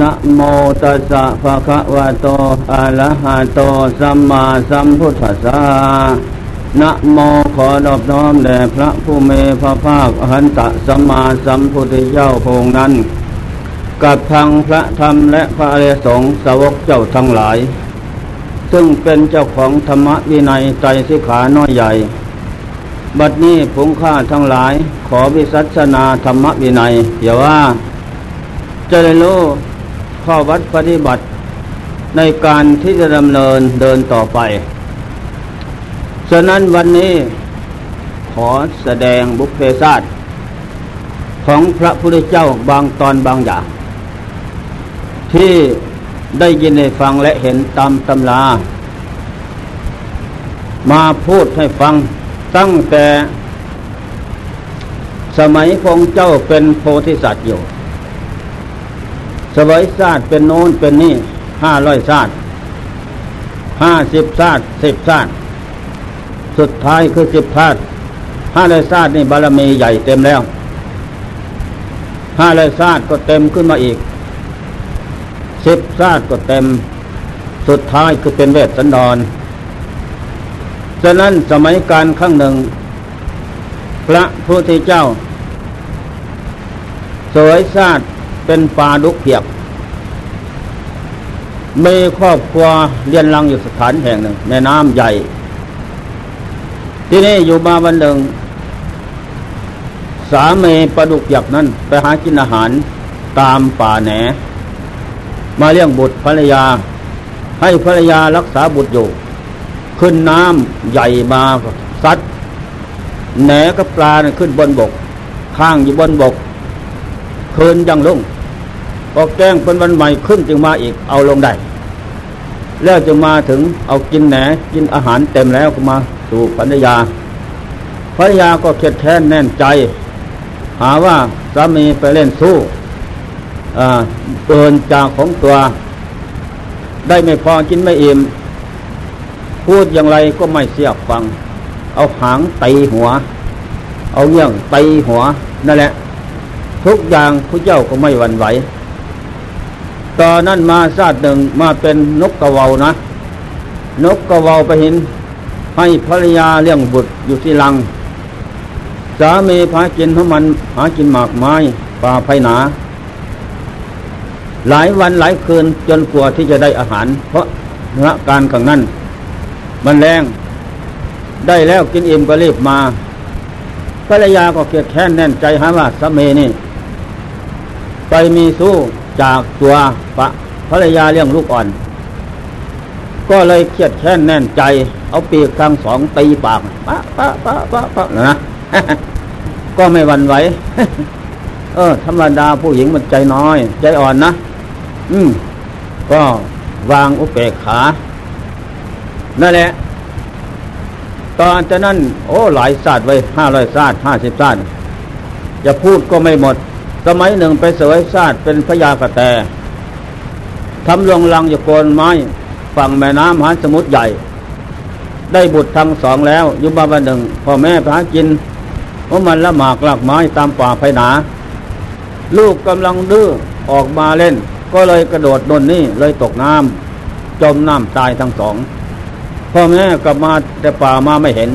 นะโมตัสสะภะคะวะโตอะระหะโตสัมมาสัมพุทธัสสะนะโมขอนอบน้อมแด่พระผู้เมพระภาคอหันตสัมมาสัมพุทธเจ้าพงนั้น กับทางพระธรรมและพระอริยสงฆ์สาวกเจ้าทั้งหลาย ซึ่งเป็นเจ้าของธรรมวินัยใจสิขาน้อยใหญ่ บัดนี้ผงข้าทั้งหลายขอวิสัชนาธรรมวินัยอย่าว่า จะได้รู้ข้อวัดปฏิบัติในการที่จะดำเนินเดินต่อไป ฉะนั้นวันนี้ขอแสดงบุพเพศาสตร์ของพระพุทธเจ้าบางตอนบางอย่าง ที่ได้ยินได้ฟังและเห็นตามตำรา มาพูดให้ฟังตั้งแต่สมัยพงเจ้าเป็นโพธิสัตว์อยู่ สวยศาสตร์เป็นโน้นเป็นนี่ห้าร้อยศาสตร์ห้าสิบศาสตร์สิบศาสตร์สุดท้ายคือสิบศาสตร์ห้าร้อยศาสตร์นี่บารมีใหญ่เต็มแล้วห้าร้อยศาสตร์ก็เต็มขึ้นมาอีกสิบศาสตร์ก็เต็ม สุดท้ายคือเป็นเวทสันดรฉะนั้นสมัยการครั้งหนึ่ง พระพุทธเจ้า สวยศาสตร์ เป็นปลาดุกเพียกมีครอบครัวเรียนรังอยู่สถานแห่งหนึ่งแม่น้ำใหญ่ ที่นี่อยู่มาวันหนึ่ง สามีปลาดุกเพียกนั้น ไปหากินอาหารตามป่าแหน มาเลี้ยงบุตรภรรยา ให้ภรรยารักษาบุตรอยู่ ขึ้นน้ำใหญ่มาซัดแหนกับปลาขึ้นบนบก ข้างอยู่บนบก คืนยังลง พอแกล้งเป็นวันใหม่ขึ้นจึงมาอีกเอาลงได้แล้วจึงมาถึงเอากินแหนกินอาหารเต็มแล้วก็มาสู่ภรรยาภรรยาก็เข็ดแค้นแน่นใจ หาว่าสามีไปเล่นสู้เกินจากของตัว ได้ไม่พอกินไม่อิ่มพูดอย่างไรก็ไม่เสียฟัง เอาหางตีหัว เอาเงี้ยงตีหัวนั่นแหละ ทุกอย่างพระเจ้าก็ไม่หวั่นไหว ตอนนั้นมาชาติหนึ่งมาเป็นนกกระเวานะ นกกระเวาไปเห็นให้ภรรยาเลี้ยงบุตรอยู่ที่ลัง สามีพากินของมันหากินหมากไม้ป่าไผ่หนา หลายวันหลายคืนจนกลัวที่จะได้อาหาร เพราะเนื้อการขังนั้น มันแรงได้แล้วกินอิ่มก็รีบมาภรรยาก็เกลียดแค้นแน่นใจหาว่าสามีนี่ ไปมีสู้ จากตัวปะภรรยาเลี้ยงลูกอ่อน ก็เลยเครียดแค้นแน่นใจ เอาปีกทางสองตีปากปะปะปะปะปะนะก็ไม่วันไหวเออธรรมดาผู้หญิงมันใจน้อย ใจอ่อนนะอืมก็วางอุเบกขานั่นแหละ ตอนจะนั้น โอ้ หลายศาสตร์ไว้ห้าร้อยศาสตร์ห้าสิบศาสตร์จะพูดก็ไม่หมด สมัยหนึ่งไปเสวยชาติเป็นพญากระแตทำลงลังอยู่โกนไม้ ฝั่งแม่น้ำหาสมุทรใหญ่ ได้บุตรทั้งสองแล้ว ยุบาบันหนึ่งพ่อแม่พากินเพราะมันละหมากหลักไม้ตามป่าไผ่หนา ลูกกำลังดื้อออกมาเล่น ก็เลยกระโดดนนนี่เลยตกน้ำจมน้ำตายทั้งสอง พ่อแม่กลับมาแต่ป่ามาไม่เห็น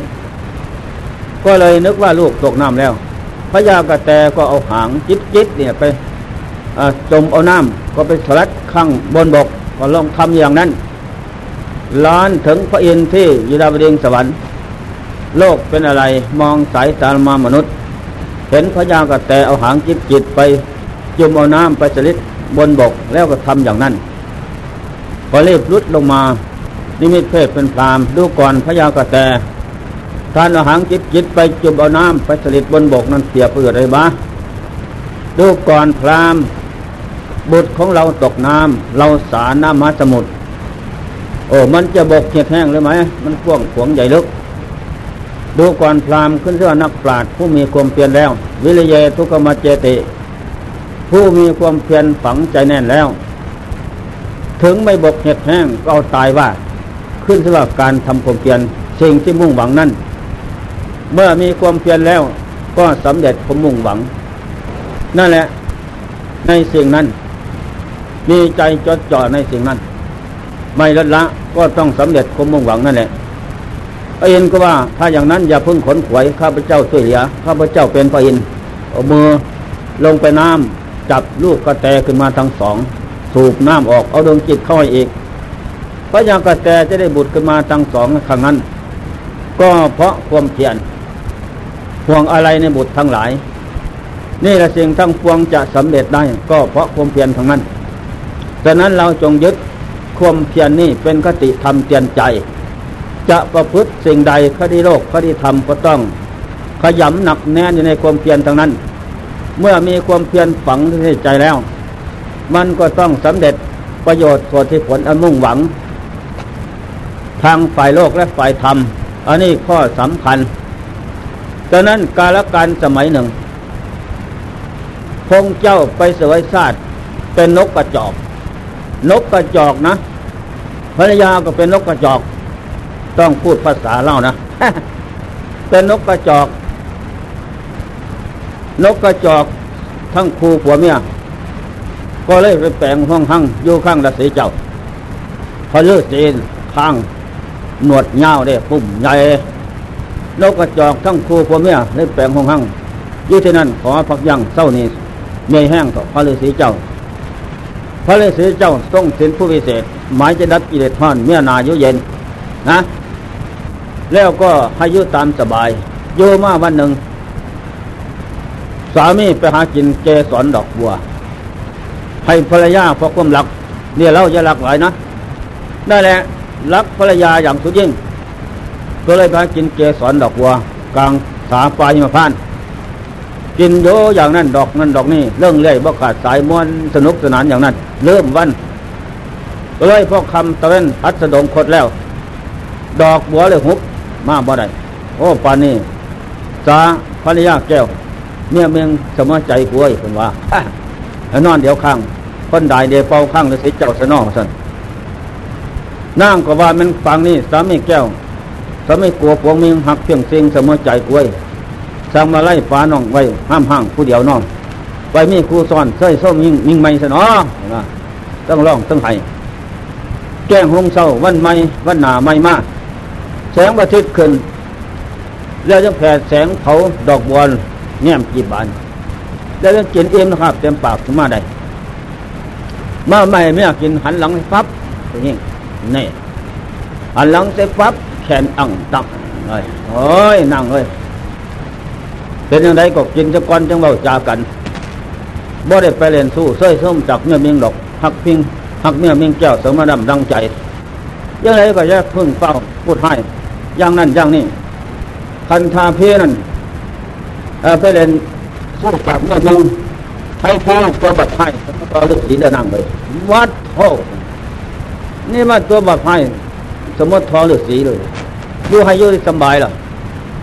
ก็เลยนึกว่าลูกตกน้ำแล้ว พญากระแตก็เอาหางจิตจิตเนี่ยไปจมเอาน้ำก็ไปสลัดข้างบนบกก็ลองทำอย่างนั้นล้านถึงพระอินทร์ที่ยุดาบดิงสวรรค์ โลกเป็นอะไรมองสายตามามนุษย์ เห็นพญากระแตเอาหางจิตจิตไปจุ่มเอาน้ำไปสลิดบนบกแล้วก็ทำอย่างนั้นพอรีบรุดลงมานิมิตเพศเป็นพรามดูก่อนพญากระแต ท่านอาหารจิตจิตไปจุบเอาน้ำไปสลิดบนบกนั้นเสียเปื่อไรบ้าดูก่อนพรามบุตรของเราตกน้ำเราสาน้ำมาสมุทรโอ้มันจะบกเหียดแห้งเลยไหม มันกว้างขวงใหญ่ลึก ดูก่อนพรามขึ้นเสื้อนักปราชญ์ผู้มีความเพียรแล้ว วิริยทุกขมาเจติ ผู้มีความเพียรฝังใจแน่นแล้ว ถึงไม่บกเห็ดแห้งก็เอาตายว่า ขึ้นสำหรับการทำความเพียรสิ่งที่มุ่งหวังนั้น เมื่อมีความเพียรแล้ว ก็สำเร็จผมมุ่งหวัง นั่นแหละ ในสิ่งนั้น มีใจจดจ่อในสิ่งนั้น ไม่ลดละก็ต้องสำเร็จคมมุ่งหวังนั่นแหละพระอินทร์ก็ว่าถ้าอย่างนั้นอย่าพึ่งขนขวยข้าพเจ้าช่วยเหลือข้าพเจ้าเป็นพระอินทร์เอามือลงไปน้ำจับลูกกระแตขึ้นมาทั้งสอง สูบน้ำออกเอาดวงจิตเข้าไปอีกพระยากระแตจะได้บุตรขึ้นมาทั้งสองครั้งนั้น ก็เพราะความเพียร ห่วงอะไรในบุตรทั้งหลาย นี่แหละสิ่งทั้งพวงจะสำเร็จได้ก็เพราะความเพียรทั้งนั้นดังนั้นเราจงยึดความเพียรนนี่เป็นคติธรรมเตียนใจ จะประพฤติสิ่งใดคดีโลกคดีธรรมก็ต้อง ขยำหนักแน่นอยู่ในความเพียรทั้งนั้น เมื่อมีความเพียรฝังในใจแล้ว มันก็ต้องสำเร็จประโยชน์ส่วนที่ผลอันมุ่งหวัง ทางฝ่ายโลกและฝ่ายธรรม อันนี้ข้อสำคัญ ดังนั้นกาลการสมัยหนึ่ง พงเจ้าไปสวยชาติเป็นนกกระจอก นกกระจอกนะภรรยาก็เป็นนกกระจอก ต้องพูดภาษาเล่านะเป็นนกกระจอก นกกระจอกทั้งครูผัวเมียก็เลยไปแปลงห้องหั่งอยู่ข้างราศีเจ้าพอเลือดจีนข้างหนวดเงาเด้ปุ่มใหญ่ นกกระจอกทั้งครูผัวเมียเลยแปลงห้องหั่งยู่ที่นั่นขอพักยังเศร้านี้เมยแห้งต่อพระฤาษีเจ้า พระฤาษีเจ้าต้องสินผู้วิเศษ หมายจะดับกิเลสท่อนเมื่อนายุเย็นนะ แล้วก็ให้ยุตามสบาย โยมาวันหนึ่ง สามีไปหากินเกสรดอกบัว ให้ภรรยาเพราะความรัก เนี่ยเราจะรักหลายนะได้แหละรักภรรยาอย่างสุดยิ่ง ก็เลยไปหากินเกสรดอกบัว กลางสาปลายมาพานกินโยอย่างนั้นดอกนั้นดอกนี้เรื่องเลื่อยบ่ขาดสายม้วนสนุกสนานอย่างนั้น เริ่มวัน ก็เลยพวกคำตะเวนพัดสะดงคดแล้ว ดอกบัวเลยหุบมาบ่ได้โอ้ปานนี้สาภรรยาแก้ว เมียเมียงสมใจกล้วยคนว่าแล้วนอนเดี๋ยวข้างคนใดเดียวเป่าข้างเลยสิเจ้าสนอสันนั่งก็ว่ามันฟังนี่สามีแก้ว สามีกลัวพวงมีหักเพียงเสียงสมอใจกล้วยสั่งมาไล่ฟ้าน้องไว้ห้ามห้างผู้เดียวน้องไว้มีครูสอนเคยส้มยิงยิงไม่สนอต้องร้องต้องไห้แก้งหงเศร้าวันไม่วันหนาไม่มากแสงประทิตขึ้น แล้วจะแผ่แสงเผาดอกบัวแง้มกีบาน แล้วจะกินเอ็มนะครับ เต็มปากขึ้นมาได้มาไม่ไม่อยากกินหันหลังให้ฟับอย่างนี้นี่หันหลังเสร็จฟับ แขนอังตักเลยโอ้ยนั่งเลยเป็นยังไงก็กินจะก้อนจังเบาจากันบ่ได้ไปเล่นสู้เส้ยส้มจักเนื้อมียงดอกหักพิงหักเนื้อมียงแก้วเสมอดำดังใจยังไงก็จะพึ่งเฝ้าพูดให้อย่างนั้นอย่างนี้คันทาเพียนั่นไปเล่นสู้กับเนื้อมียงให้พ้อตัวบัดให้ตัวฤาษีเดินนั่งเลยวัดโทนี่มาตัวบัดให้ สมมติทอฤาษีเลยอยู่ให้อยู่สบายหรอ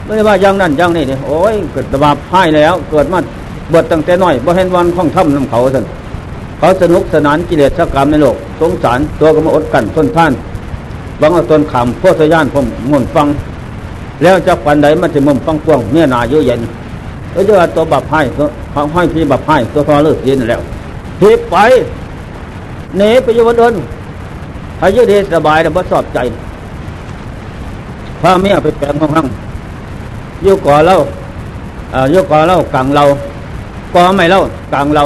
ไม่ว่าย่างนั้นย่างนี้เนี่ยโอ้ยเกิดบาพ่ายแล้ว เกิดมาเบิดตั้งแต่น้อยบ่เห็นวันข้องถ้ำน้ำเขาสันเขาสนุกสนานกิเลสกรรมในโลก สงสารตัวก็มาอดกันทนท่านบางเอาตนขำพวกสยานผมงนฟัง แล้วจะปันใดมันจะมุมฟังกวงเมื่อนาเยอะเย็นเออจะว่าตัวบาปพ่ายตัวให้พี่บาปพ่ายตัวพอเลิกเย็นแล้วทิไปเนไปอยู่วันเดินอายุเดสบายแต่บ่สอบใจ พาเมียไปแปลงห้องห้องยุก่อเล่ายุก่อเล่ากลางเราก่อไม่เล่ากลางเรา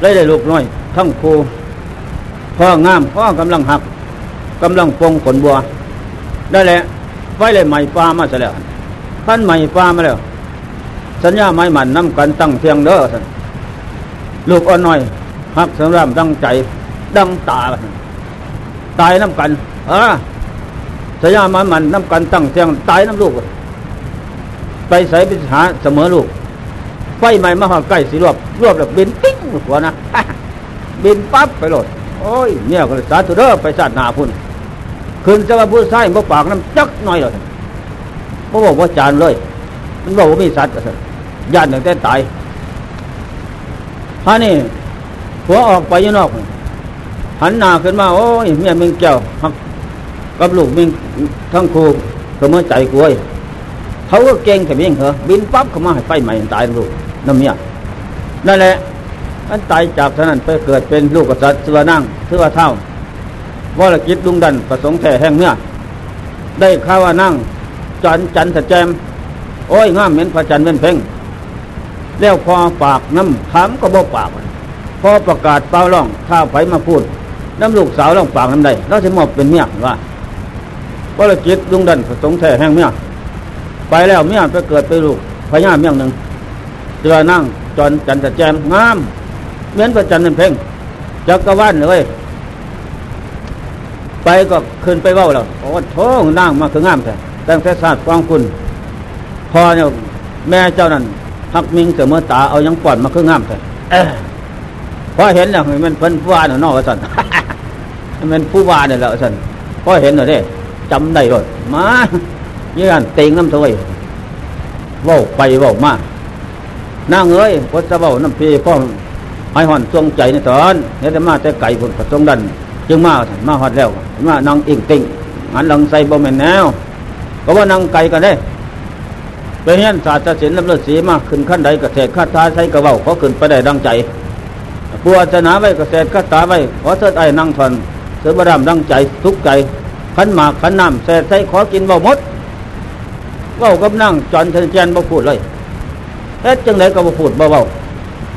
ได้ได้ลูกน้อย ทั้งครูพ่องามพ่อกำลังหักกำลังปงขนบัว ได้แหละไว้เลยใหม่ฟ้ามาซะแล้วท่านใหม่ฟ้ามาแล้ว สัญญาไม้หมันน้ำกันตั้งเพียงเด้อสันลูกอ่อนน้อยหักสำรามดังใจ ดังตา ตายน้ำกัน เออ สัญญาไม้หมันน้ำกันตั้งเพียงตายน้ำลูก ไปใส่ไปหาเสมอลูก ไฟใหม่มาหอใกล้สิรวบรวบแบบบินปิ้งหัวนะบินปั๊บไปโหลดโอ้ยเนี่ยก็สาธุเด้อไปสาดนาพุ่นคืนจะมาพูดใส่บ่ปากน้ำจักหน่อยเลยพระบอกว่าจานเลย มันบอกว่ามีสัตว์ญาติหนึ่งแต่ตายฮะนี่หัวออกไปยังนอก หันหน้าขึ้นมา โอ้ยเมียมึงเจ้ากั กับลูกมึงทั้งครูเสมอใจกล้วยเขาก็เก่งแต่เพียงเหรอบินปั๊บเขามาให้ไฟใหม่ตายลูกน้ำเมียนั่นแหละอันตายจากท่านั้นไปเกิดเป็นลูกกษัตริย์สวนั่งเทือว่าเท่าวรกิจลุงดันประสงค์แท้แห่งเมื่อได้ข้าว่านั่งจันจันสะแจม โอ้ยงามเหม็นพระจันทร์เป็นเพ่งแล้วพอปากน้ำถามก็บ่ปากพอประกาศเปล่าล่องข้าไผมาพูด น้ำลูกสาวล่องปากน้ำใดเราจะมอบเป็นเมียว่า วรกิจลุงดันสงแท้แห่งเมียไปแล้วเมียไปเกิดไปลูกพญาเมียงหนึ่งเจอนั่งจนจันทร์แจมงามเหมือนพระจันเป็นเพ่งจักรวาลเลยไปก็ขึ้นไปเว้าแล้วโอ้โถนั่งมาคืองามแท้ตั้งแต่ศาสตร์กองคุณพอเนี่ยแม่เจ้านั้นหักมิงเสมอตาเอายังก่อนมาคืองามแท้พอเห็นแล้วมันเพิ่นผู้ว่าเนี่ยนอกสันมันผู้ว่าเนี่ยแหละสันพอเห็นเลยเด้ จำได้เลยมาเยื่อนเต็งน้ำถวยว้าไปว้ามานั่งเอ้ยพจะเว้าน้ำพีพ่อให้ห่อนทรงใจในตอนเนี่ยแต่มาแต่ไก่บนประทรงดัน จึงมามาหอดแล้วมานั่งอิงติงหันหลังใส่บ่แม่นแนวก็ว่านั่งไก่กันได้ไปเห็นศาสตร์ศิลป์ลำเลือดสีมากขึ้นขั้นใดกระเทศข้าตาใช้กระเว้าเขาขึ้นไปได้ดังใจปัวชนะไว้กระเทศข้าตาไว้ขอเสดไอ้นั่งทนเสือบดามดังใจทุกใจ ขันหมากขันน้ำเศษใช้ขอกินเบาหมดเว้ากับนั่งจอนเทนเจนบ่พูดเลยเอ๊ะจังไหนก็บ่พูดเบา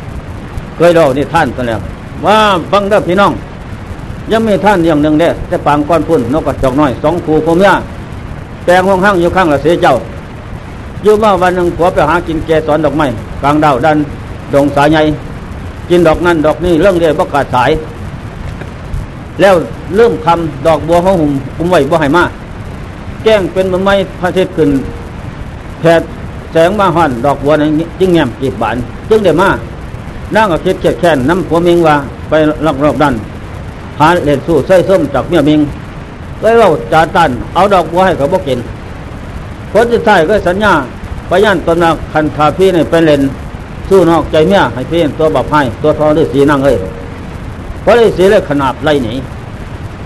ๆเคยเล่านี่ท่านกันแล้วว่าบังเด้อพี่น้อง ยังมีท่านอย่างหนึ่งเด้แต่ปางก้อนพุ่นนกกระจอกน้อยสองคูพ่อเมียแปลงห้องห้างอยู่ข้างละเสียเจ้าอยู่มาวันหนึ่งผัวไปหากินแกสอนดอกไม้กลางดาวดันดงสายใหญ่กินดอกนั้นดอกนี้เรื่องเดียวประกาศสาย แล้วเริ่มคำดอกบัวเขาหุ่มหุ่มไหวบ่ให้มาแก้งเป็นมือไม้พระเทศขึ้นแผดแสงมาห่อนดอกบัวนั้นจึงแง้มจีบบาน จึงเดี๋ยวมานั่งก็คิดเขียดแค้นน้ำผัวเมิงว่าไปรอบรอบดันหาเล่นสู้ใส่ส้มจากเมียเมิงเลยว่าจ่าตันเอาดอกบัวให้เขาบอกกินคนที่ใช่ก็สัญญาพยันตนนาคันคาพี่ในเป็นเลนสู้นอกใจเมียให้พี่ตัวบับให้ตัวทองด้วยสีนั่งเลย เพราะได้เสียเลยขนาบไล่หนี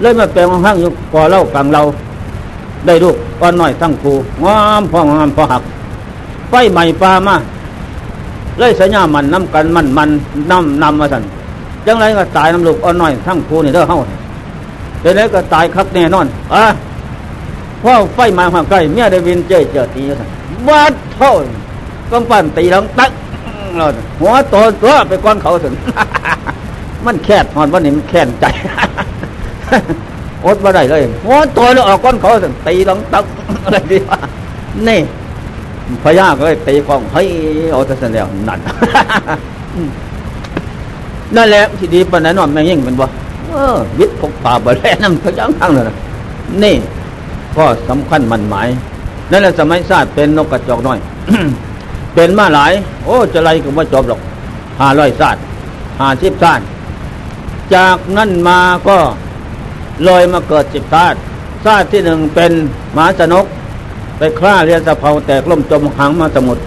เลยมาแปลงห้างอยู่ก่อเล่ากลางเรา ได้ลูกก้อนน้อยทั้งครูงามพองามพอหักไฟใหม่ปลามาเลยสัญญามันน้ำกันมันมันน้ำนำมาสั่นจังไรก็ตายน้ำลูกอ่อนน้อยทั้งครูนี่เด้อเฮาเป็นไรก็ตายคักแน่นอนอะพ่อไฟมาห่างใกล้เมียได้วินเจยเจอตีสั่นวัดเท่าก็ปั่นตีหลังตักเราหัวโตตัวไปก้อนเขาถึง มันแคบหอนวันนี้มันแค้นใจอดมาได้เลยหัวโตแล้วออกก้อนเขาถึงตีหลังตักอะไรดีวะนี่พญาก็เลยตีกองเฮ้ยเอาแต่เสนแล้วนั่นนั่นแหละที่ดีปนนั้นนอนแม่ยิ่งเป็นบ่เออวิทย์พกป่าบแลน้ำพยังทั้งเลยนี่ ก็สำคัญมันหมายนั่นแหละสมัยชาติเป็นนกกระจอกน้อย เป็นมาหลาย โอ้จะไรก็ไม่จบหรอกห้าร้อยชาติห้าสิบชาติ จากนั้นมาก็ลอยมาเกิดสิบชาติชาติที่หนึ่งเป็นหมาสนก ไปคล้าเรียนสะเพาแตกล่มจมหางมาสมุทร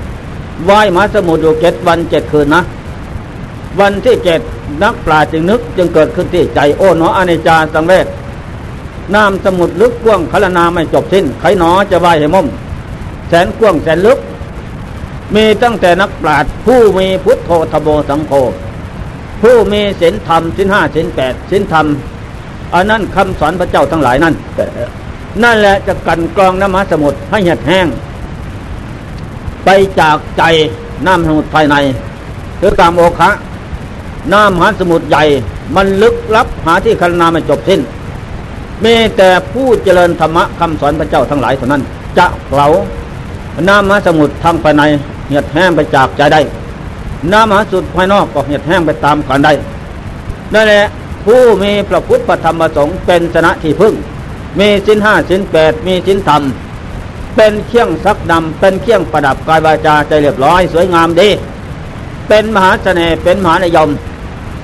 ว่ายมาสมุทรอยู่เจ็ดวันเจ็ดคืนนะ วันที่เจ็ดนักปราชญ์จึงนึก จึงเกิดขึ้นที่ใจโอ้หนออเนจาสังเวชน้ำสมุทรลึกกว้างคลนาไม่จบสิ้นไขหนอจะว่ายให้ม่มแสนกว้างแสนลึก มีตั้งแต่นักปราชญ์ผู้มีพุทโธธโบสังโฆ ผู้มีศีลธรรมศีลห้าศีลแปดศีลธรรมอันนั้นคำสอนพระเจ้าทั้งหลายนั่นนั่นแหละจะกันกรองน้ำมหาสมุทรให้หยดแห้ง ไปจากใจน้ำสมุทรภายในคือกามโอคะน้ำมหาสมุทรใหญ่ มันลึกลับหาที่คลนาไม่จบสิ้นมีแต่ผู้เจริญธรรมะคำสอนพระเจ้าทั้งหลายเท่านั้น จะเผาน้ำมหาสมุทรทางภายในเหียดแห้งไปจากใจได้ น้ำมหาสุดภายนอกก็เหียดแห้งไปตามกันได้นั่นแหละผู้มีพระพุทธธรรมประสงค์เป็นชนะที่พึ่ง มีสิ้นห้าสิ้นแปดมีสิ้นธรรม เป็นเครื่องซักดำเป็นเครื่องประดับกายวาจาใจเรียบร้อยสวยงามดี เป็นมหาเสน่ห์เป็นมหานิยม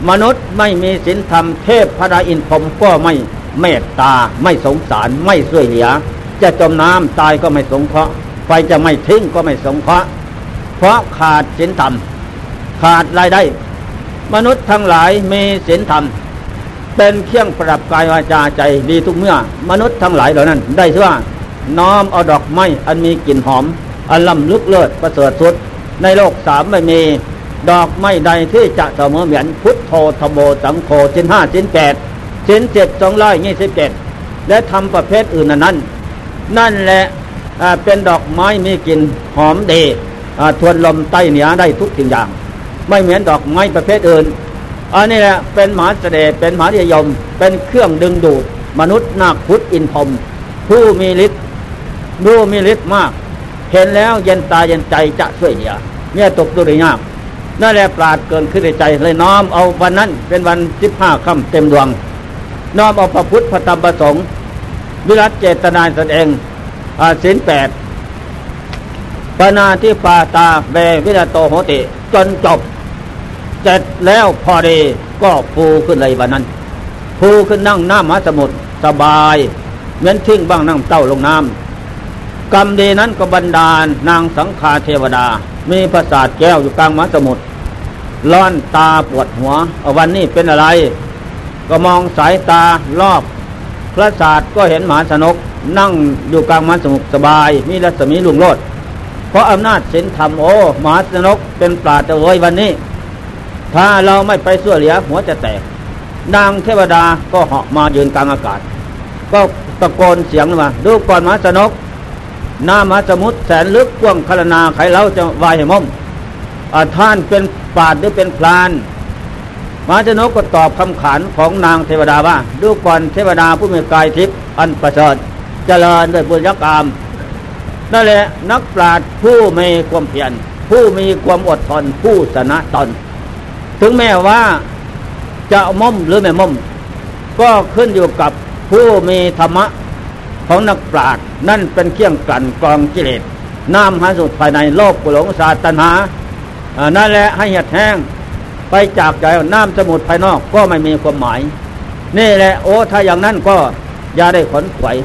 มนุษย์ไม่มีสินธรรมเทพพระอินทร์ผมก็ไม่เมตตาไม่สงสารไม่ช่วยเหลือ จะจมน้ำตายก็ไม่สงเคราะห์ไฟจะไม่ทิ้งก็ไม่สงเคราะห์เพราะขาดศีลธรรม ขาดรายได้ มนุษย์ทั้งหลายมีศีลธรรม เป็นเครื่องประดับกายวาจาใจดีทุกเมื่อ มนุษย์ทั้งหลายเหล่านั้น ได้ชื่อว่าน้อมเอาดอกไม้อันมีกลิ่นหอม อันล้ำลึกเลิศประเสริฐสุด ในโลกสามไม่มีดอกไม้ใดที่จะเสมอเหมือนพุทโธธโมสังโฆสินห้าสินแปดสินเจ็ดสองร้อยยี่สิบเจ็ดและทำประเภทอื่นนั้น นั่นแหละเป็นดอกไม้มีกลิ่นหอมดีทวนลมใต้เหนือได้ทุกสิ่งอย่าง ไม่เหมือนดอกไม้ประเภทอื่น อันนี้แหละเป็นหมาเสด็จเป็นหมาเดียม เป็นเครื่องดึงดูด มนุษย์นาคพุทธอินพรมผู้มีฤทธิ์ดูมีฤทธิ์มาก เห็นแล้วเย็นตาเย็นใจจะช่วยเหลือเนี่ยตกดุริยากนั่นแหละปราดเกินขึ้นในใจเลยน้อมเอาวันนั้นเป็นวันสิบห้าค่ำเต็มดวง น้อมเอาพระพุทธพระธรรมประสงค์วิรัตเจตนาแสดงอาศีลแปดปนาที่ปาตาเบวิรโตโหติ จนจบ เสร็จแล้วพอดีก็ฟูขึ้นเลยวันนั้นฟูขึ้นนั่งหน้ำมหาสมุทรสบายเหมือนทิ้งบ้างนั่งเต้าลงน้ำกรรมดีนั้นก็บันดาลนางสังฆาเทวดา มีประสาทแก้วอยู่กลางมหาสมุทรร้อนตาปวดหัววันนี้เป็นอะไร ก็มองสายตารอบ พระศาสตร์ก็เห็นหมาสนก นั่งอยู่กลางมหาสมุทรสบาย มีรัศมีลุงโลดเพราะอำนาจศีลธรรมโอ้หมาสนกเป็นปราดเอยวันนี้ ถ้าเราไม่ไปส่วเหลียหัวจะแตกนางเทวดาก็เหาะมายืนกลางอากาศ ก็ตะโกนเสียงมาดูก่อนหมาสนกหน้ามาสมุทรแสนลึกกว้างคลนาไขเราจะวายเหมมท่านเป็นปาดหรือเป็นพลานมาชนกก็ตอบคำขานของนางเทวดาว่า ดูก่อนเทวดาผู้มีกายทิพย์อันประเสริฐเจริญด้วยบุญยกรรมนั่นแหละนักปราชญ์ผู้มีความเพียรผู้มีความอดทนผู้ชนะตน ถึงแม้ว่าจะม่มหรือไม่ม่มก็ขึ้นอยู่กับผู้มีธรรมะของนักปราชญ์นั่นเป็นเครื่องกลั่นกรองกิเลสน้ำหาสุดภายในโลกกุหลงศาสตนานั่นแหละให้เหียดแห้งไปจากใจน้ำสมุทรภายนอกก็ไม่มีความหมาย นี่แหละโอ้ถ้าอย่างนั้นก็อย่าได้ขนขวย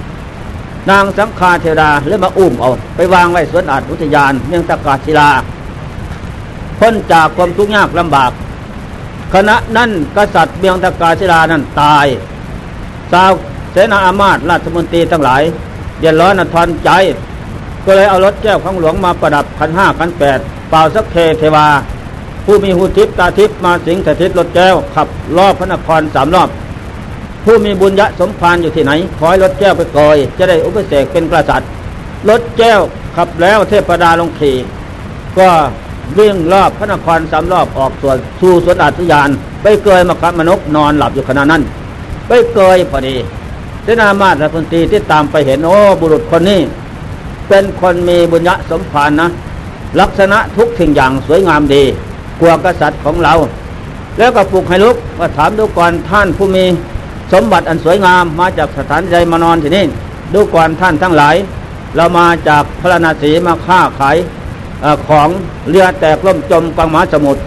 นางสังฆาเทราเรือมาอุ้มเอา ไปวางไว้สวนอาจอุทยานเมืองตะกาศิลาพ้นจากความทุกข์ยากลำบาก คณะนั้นกษัตริย์เมืองตะกาศิลานั้นตายสาวเสนาอามาตราชมนตรีทั้งหลายเดือดร้อนทอนใจ ก็เลยเอารถแก้วของหลวงมาประดับพันห้าพันแปดเป่าสักเคเทวา ผู้มีหูทิพตาทิพมาสิงสถิตรถแก้วขับรอบพระนครสามรอบ ผู้มีบุญยะสมภารอยู่ที่ไหน ขอให้รถแก้วไปกอย จะได้อุปเสกเป็นกษัตริย์รถแก้วขับแล้วเทพดาลงขี่ก็ วิ่งรอบพระนครสามรอบออกส่วนสู่สวนอัศยาน ไปเกยมคับมนกนอนหลับอยู่ขณะนั้น ไปเกยพอดีเสนามาตรพลตรีที่ตามไปเห็นโอ้บุรุษคนนี้ เป็นคนมีบุญยะสมภารนะลักษณะทุกสิ่งอย่างสวยงามดีกลัวกษัตริย์ของเรา แล้วก็ปลุกให้ลุกว่าถามดูก่อนท่านผู้มีสมบัติอันสวยงามมาจากสถานใจมานอนที่นี่ดูก่อนท่านทั้งหลาย เรามาจากพระนาศีมาค้าขาย อของเรือแตกล่มจมกลางมหาสมุทร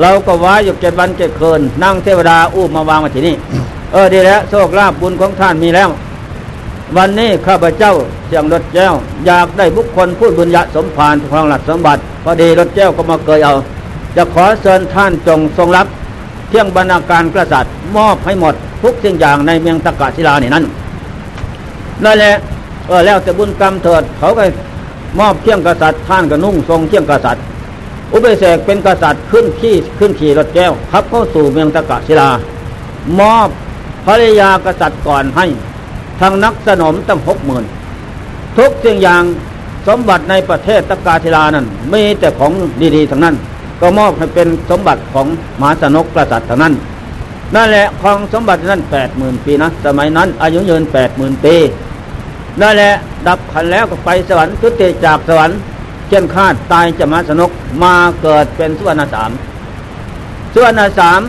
เราก็ว้าอยู่เจ็ดวันเจ็ดคืนนั่งเทวดาอู้มาวางมาที่นี่เออดีแล้วโชคลาภบุญของท่านมีแล้ว วันนี้ข้าพเจ้าเสียงรถแก้ว อยากได้บุคคลพูดบุญญาสมภารครองหลักสมบัติพอดีรถแก้วก็มาเกยเอา จะขอเชิญท่านจงทรงรับเที่ยงบรรณาการกษัตริย์มอบให้หมดทุกสิ่งอย่างในเมืองตะกาศิลานี่นั่นนั่นแหละเออแล้วแต่บุญกรรมเถิดเขาก็ มอบเที่ยงกษัตริย์ท่านก็นุ่งทรงเที่ยงกษัตริย์ อุเบเสกเป็นกษัตริย์ขึ้นขี่ขึ้นขี่รถแก้วขับเข้าสู่เมืองตะกาศิลามอบภรรยากษัตริย์ก่อนให้ทางนักสนมตั้งหกหมื่นทุกสิ่งอย่างสมบัติในประเทศตะกาศิลานั้นมีแต่ของดีๆทั้งนั้น ก็มอบให้เป็นสมบัติของมหาสนกกษัตริย์ทั้งนั้นนั่นแหละครองสมบัตินั้นแปดหมื่นปีนะสมัยนั้นอายุยืนแปดหมื่นปี นั่นแหละ ดับขันแล้วก็ไปสวรรค์ทุติจากสวรรค์เช่นคาดตายจะมาสนกมาเกิดเป็นสุวรรณสามสุวรรณสาม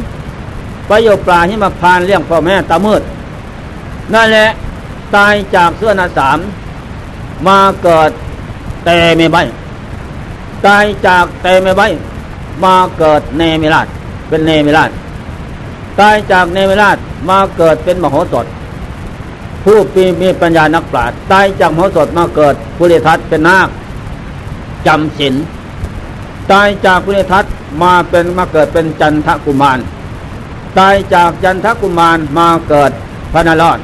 ไปโยปลาหิมาพานเลี้ยงพ่อแม่ตามืด นั่นแหละตายจากสุวรรณสามมาเกิดแต่ไม่ใบตายจากแต่ไม่ใบมาเกิดเนมิราชเป็นเนมิราชตายจากเนวราชมาเกิดเป็นมโหสถ ผู้ปีมีปัญญานักปราชญ์ตายจากมโหสถมาเกิดภูริทัตเป็นนาคจำศีลตายจากภูริทัตมาเป็นมาเกิดเป็นจันทกุมาร ตายจากจันทกุมารมาเกิดพระนรอด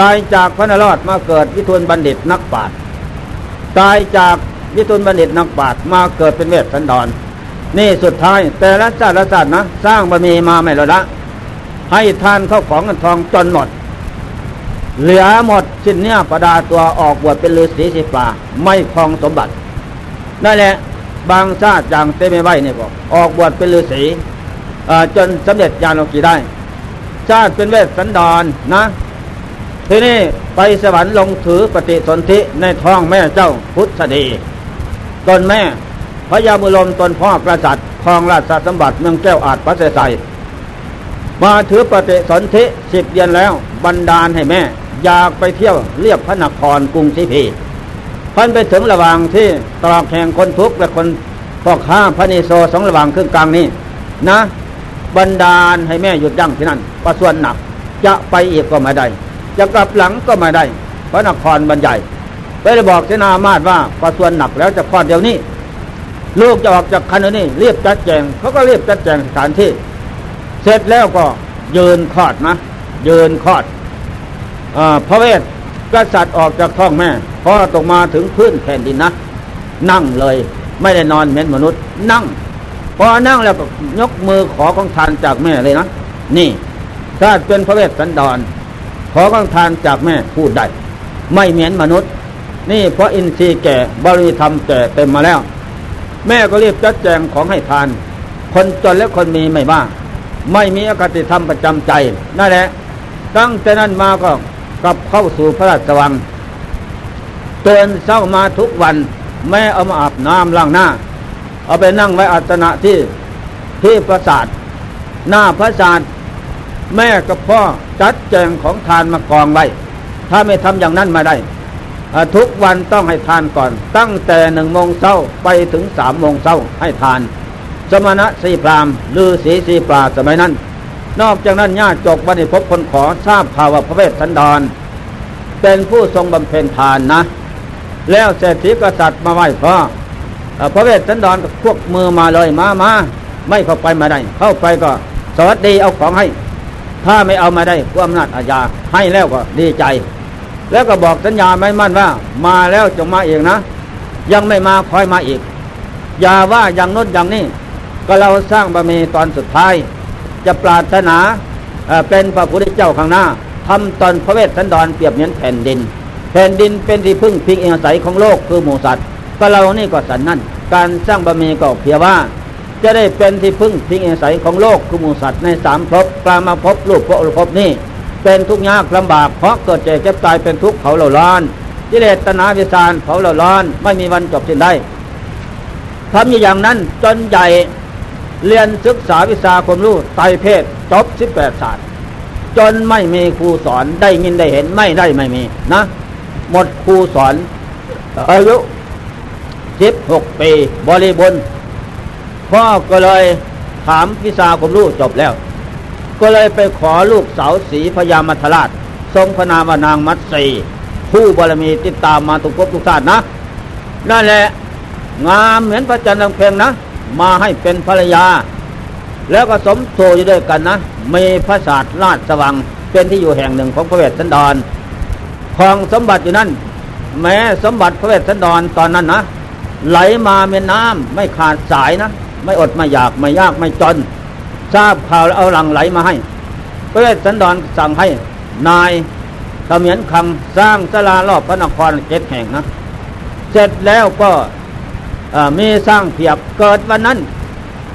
ตายจากพระนรอดมาเกิดวิทูลบัณฑิตนักปราชญ์ตายจากวิทูลบัณฑิตนักปราชญ์มาเกิดเป็นเวสสันดรนี่สุดท้าย แต่ละชาติละชาตินะ สร้างบารมีมาไม่ละละ ให้ทานเข้าของเงินทองจนหมด เหลือหมดสิ้นเนี้ยประดาตัวออกบวชเป็นฤาษีสิปลาไม่คลองสมบัตินั่นแหละบางชาติอย่างเตไม่ไหวเนี่ยบอกออกบวชเป็นฤาษีจนสำเร็จญาณโลกีได้ ชาติเป็นเวสสันดรนนะทีนี้ไปสวรรค์ลงถือปฏิสนธิในท้องแม่เจ้าพุทธดีตนแม่พระยามุลมตนพ่อกษัตริย์ครองราชสมบัติเมืองแก้วอาจพระเสใสมาถือปฏิสนธิสิบเดือนแล้ว บันดาลให้แม่ อยากไปเที่ยวเรียบพระนครกรุงศรีพีพันไปถึงระหว่างที่ตรอกแห่งคนทุกข์และคนพ่อค้าพระนิโซสองระหว่างครึ่งกลางนี้นะบันดาลให้แม่หยุดยั้งที่นั่นประส่วนหนัก จะไปอีกก็ไม่ได้ จะกลับหลังก็ไม่ได้ พระนครบรรใหญ่ไปเลยบอกเสนามาตว่าประส่วนหนักแล้วจะคลอดเดี๋ยวนี้ ลูกจะออกจากคันนี้เรียบจัดแจงเขาก็เรียบจัดแจงสถานที่ เสร็จแล้วก็ยืนคลอดนะยืนคลอด พระเวทกษัตริย์ออกจากท้องแม่พอตกมาถึงพื้นแผ่นดินนะ นั่งเลยไม่ได้นอนเหมือนมนุษย์ นั่ง พอนั่งแล้วก็ยกมือขอของทานจากแม่เลยนะนี่ถ้าเป็นพระเวสสันดร ขอของทานจากแม่พูดได้ไม่เหมือนมนุษย์ นี่เพราะอินทรีย์แก่บริธรรมแก่เต็มมาแล้ว แม่ก็เรียบจัดแจงของให้ทาน คนจนและคนมีไม่บ้าไม่มีอคติธรรมประจำใจนั่นแหละตั้งแต่นั้นมาก็ กลับเข้าสู่พระราชวังเตือนเศร้ามาทุกวัน แม่เอามาอาบน้ำล้างหน้า เอาไปนั่งไว้อัตนะที่ที่ปราสาทหน้าพระศาสแม่กับพ่อจัดแจงของทานมากองไว้ ถ้าไม่ทำอย่างนั้นมาได้ ทุกวันต้องให้ทานก่อน ตั้งแต่หนึ่งโมงเช้าไปถึงสามโมงเช้าให้ทาน สมณะสีพรามลือสีสีปลาสมัยนั้น นอกจากนั้นญาติจกบันิพบคนขอทราบข่าวว่าพระเวสสันดร เป็นผู้ทรงบำเพ็ญทานนะ แล้วเศรษฐีกษัตริย์มาไหว้พ่อพระเวสสันดรก็พวกมือมาเลยมามาไม่เข้าไปมาได้ เข้าไปก็สวัสดีเอาของให้ ถ้าไม่เอามาได้ก็อำนาจอาญาให้แล้วก็ดีใจ แล้วก็บอกสัญญาไม่มั่นว่า มาแล้วจงมาเองนะ ยังไม่มาคอยมาอีก อย่าว่าอย่างน้นอย่างนี้ก็เราสร้างบารมีตอนสุดท้าย จะปรารถนาเป็นพระพุทธเจ้าข้างหน้าทำตอนพระเวสสันดรเปรียบเหมือนแผ่นดิน แผ่นดินเป็นที่พึ่งพิงอาศัยของโลกคือหมูสัตว์ ก็เรานี่ก็สันนั่น การสร้างบารมีก็เพียงว่า จะได้เป็นที่พึ่งพิงอาศัยของโลกคือหมูสัตว์ในสามภพกลามาพบลูกพระอรภพนี่ เป็นทุกข์ยากลำบากเพราะเกิดเจ็บเจ็บตายเป็นทุกข์เขาเหล่าร้อนกิเลสตนาวิสารเขาเหล่าร้อนไม่มีวันจบสิ้นได้ทำอย่างนั้นจนใหญ่ เรียนศึกษาวิชาความรู้ไตเพศจบสิบแปดศาสตร์ จนไม่มีครูสอนได้ยินได้เห็นไม่ได้ไม่มีนะ หมดครูสอนอายุสิบหกปีบริบูรณ์พ่อก็เลยถามพิสาผมรู้จบแล้ว ก็เลยไปขอลูกสาวสีพญามัทราช ทรงพนามานางมัตสีผู้บารมีติดตามมาทุกภพทุกชาตินะ นั่นแหละ งามเหมือนพระจันทร์เพลงนะ มาให้เป็นภรรยา แล้วก็สมโทอยู่ด้วยกันนะมีพระศาสตร์ราชสว่างเป็นที่อยู่แห่งหนึ่งของพระเวสสันดรคลองสมบัติอยู่นั่น แม้สมบัติพระเวสสันดรตอนนั้นนะไหลมาเป็นน้ำไม่ขาดสายนะ ไม่อดไม่อยากไม่ยากไม่จน ทราบข่าวแล้วเอาหลังไหลมาให้ พระเวสสันดรสั่งให้นายเขมียนคำสร้างสลารอบพระนครเจ็ดแห่งนะ เสร็จแล้วก็ แมีสร้างเพียบเกิดวันนั้น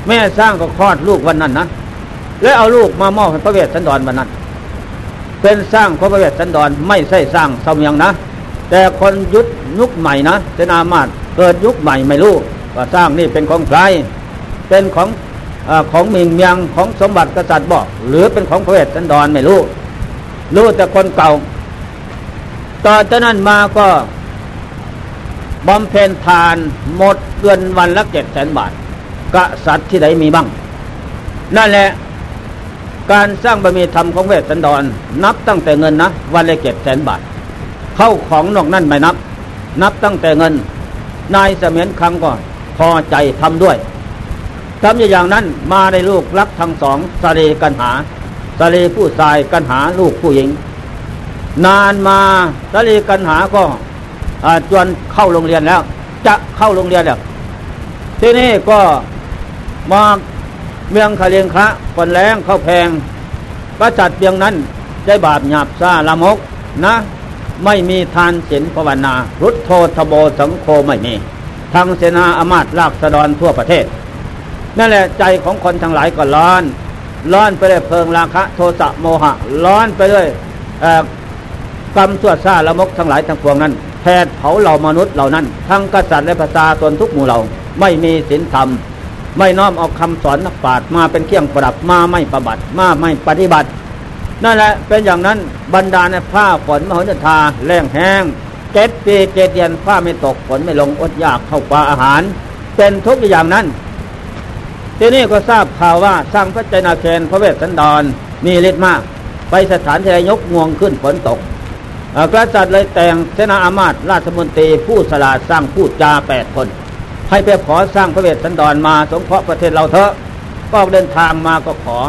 แม่สร้างก็คลอดลูกวันนั้นนะแล้วเอาลูกมามอบให้พระเวสสันดรวันนั้น เป็นสร้างพระเวสสันดรไม่ใช่สร้างเสมียงนะ แต่คนยุดยุคใหม่นะเจนามาตเกิดยุคใหม่ไม่รู้ว่าสร้างนี่เป็นของใครเป็นของอของมิงเมียงของสมบัติกษัตริย์บอกหรือเป็นของพระเวสสันดรไม่รู้รู้แต่คนเก่าต่อจากนั้นมาก็ บำเพ็ญทานหมดเดือนวันละเจ็ดแสนบาทกษัตริย์ที่ไหนมีบ้าง นั่นแหละ การสร้างบารมีธรรมของเวสสันดร นับตั้งแต่เงินนะวันละเจ็ดแสนบาท เข้าของนอกนั่นไม่นับ นับตั้งแต่เงิน นายเสมียนคังก็พอใจทำด้วยทำอย่างนั้นมาได้ลูกรักทั้งสองสรีกันหาสรีผู้ชายกันหาลูกผู้หญิง นานมาสรีกันหาก็ จวนเข้าโรงเรียนแล้ว จะเข้าโรงเรียนแล้วที่นี่ก็มาเมืองคาเลียงคะฝนแรงเข้าแพงก็จัดเพียงนั้นได้บาปหยาบซาละมกนะ ไม่มีทานศีลภาวนา รุดโททโบสังโคไม่มีทางเสนาอามาตลากสะดอนทั่วประเทศ นั่นแหละใจของคนทั้งหลายก็ร้อน ร้อนไปด้วยเพลิงราคะ โทสะโมหะ ร้อนไปด้วยกรรมชั่วซาละมกทั้งหลายทั้งปวงนั้น แผดเผาเหล่ามนุษย์เหล่านั้น ทั้งกษัตริย์และภาษาตนทุกหมู่เหล่าไม่มีศีลธรรม ไม่น้อมเอาคำสอนนักปราชญ์มาเป็นเครื่องประดับมาไม่ประบัติมาไม่ปฏิบัติ นั่นแหละเป็นอย่างนั้นบรรดาในผ้าฝนมหนทาแรงแห้งเจ็ดปีเจ็ดเดือนผ้าไม่ตกฝนไม่ลงอดอยากเข้าปลาอาหาร เป็นทุกอย่างนั้นที่นี้ก็ทราบข่าวว่าสร้างพระเจนาเคนพระเวสสันดรมีฤทธิ์มาก ไปสถานที่ยกงวงขึ้นฝนตก กษัตริย์เลยแต่งเสนาอามาตราชมนตรีผู้สลาดสร้างผู้จาแปดคน ให้ไปขอสร้างพระเวสสันดรมาสงเคราะห์ประเทศเราเถอะก็เดินทางมาก็ขอ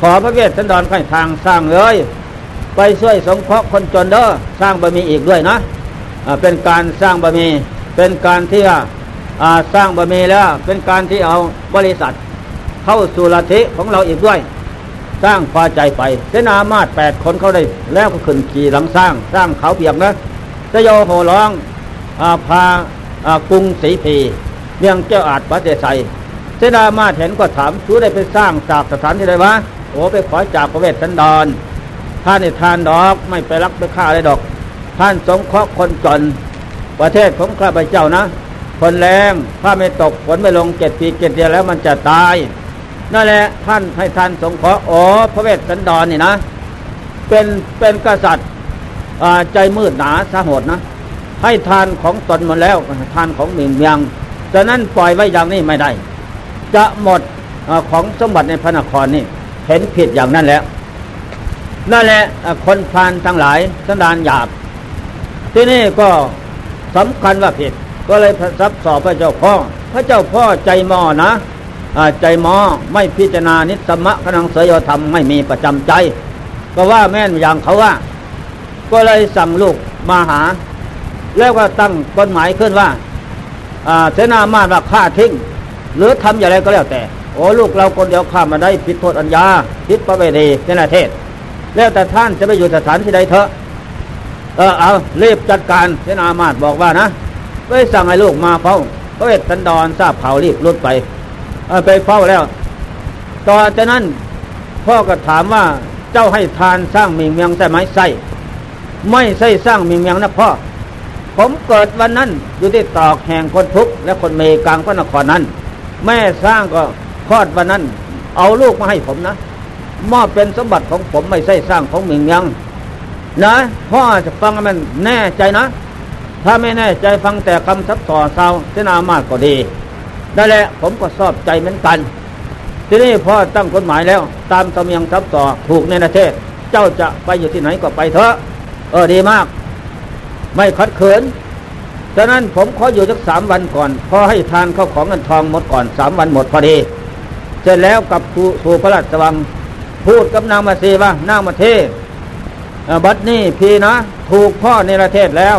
ขอพระเวสสันดรให้ทางสร้างเลยไปช่วยสงเคราะห์คนจนเด้อสร้างบะมีอีกด้วยนะเป็นการสร้างบะมีเป็นการที่สร้างบะมีแล้วเป็นการที่เอาบริษัทเข้าสู่ลัทธิของเราอีกด้วย สร้างพอใจไปเสนามาตแปดคนเขาได้ แล้วก็ขึ้นขี่หลังสร้าง สร้างเขาเปียกนะสยโยโหร้องอาพากรุงศรีพีเมียงเจ้าอาจปัจเจไสเสนามาตเห็นก็ถามชูได้ไปสร้างจากสถานที่ใดวะโอ้ไปขอจากพระเวสสันดรท่านในทานดอกไม่ไปรักไปฆ่าอะไรดอก ท่านสงเคราะห์คนจนประเทศของข้าพเจ้านะ คนแรงถ้าไม่ตกฝนไม่ลงเจ็ดปีเจ็ดเดือนแล้วมันจะตาย นั่นแหละท่านให้ท่านสงเคราะห์อ๋อพระเวสสันดรนี่นะ เป็นเป็นกษัตริย์ใจมืดหนาสาหดนะ ให้ทานของตนหมดแล้วทานของหมิ่งเมียงฉะนั้นปล่อยไว้อย่างนี้ไม่ได้ จะหมดอของสมบัติในพระนครนี่เห็นผิดอย่างนั้นแล้วนั่นแหละคนพานทั้งหลายสันดานหยาบ ที่นี่ก็สำคัญว่าผิด ก็เลยซับสอบพระเจ้าพ่อ พระเจ้าพ่อใจมอนะ ใจมอไม่พิจารณานิสมะขนังเสยธรรมไม่มีประจำใจ ก็ว่าแม่นอย่างเขาว่า ก็เลยสั่งลูกมาหา แล้วก็ตั้งกฎหมายขึ้นว่าเสนามาว่าฆ่าทิ้ง หรือทำอย่างไรก็แล้วแต่ โอ้ลูกเราคนเดียวฆ่ามาได้ผิดโทษอัญญาผิดประเวณีเนประเทศ แล้วแต่ท่านจะไปอยู่สถานที่ใดเถอะเออเอาเรีบจัดการเสนามาตบอกว่านะไปสั่งให้ลูกมาเฝ้าพระเวทสันดรทราบข่าวรีบรุดไป ไปเฝ้าแล้ว ต่อจากนั้นพ่อก็ถามว่าเจ้าให้ทานสร้างมีเมียงใช่ไหมใช่ไม่ใช่สร้างมีเมียงนะพ่อ ผมเกิดวันนั้นอยู่ที่ตอกแห่งคนทุกข์และคนเมกลางพระนครนั้น แม่สร้างก็คลอดวันนั้น เอาลูกมาให้ผมนะมอบเป็นสมบัติของผมไม่ใช่สร้างของมีเมียงนะพ่อจะฟังมันแน่ใจนะ ถ้าไม่แน่ใจฟังแต่คำซับต่อเศร้าเสนามาก็ดี นั่นแหละผมก็ชอบใจเหมือนกัน ทีนี้พ่อตั้งกฎหมายแล้ว ตามตำเนียงทับต่อถูกในประเทศ เจ้าจะไปอยู่ที่ไหนก็ไปเถอะ เออดีมาก ไม่ขัดเขินฉะนั้นผมขออยู่สักสามวันก่อน พอให้ทานเข้าของเงินทองหมดก่อนสามวันหมดพอดี เสร็จแล้วกับสู่พระราชวัง พูดกับนางมาเีว่านางมาเทบัดนี้พี่นะ ถูกพ่อในประเทศแล้ว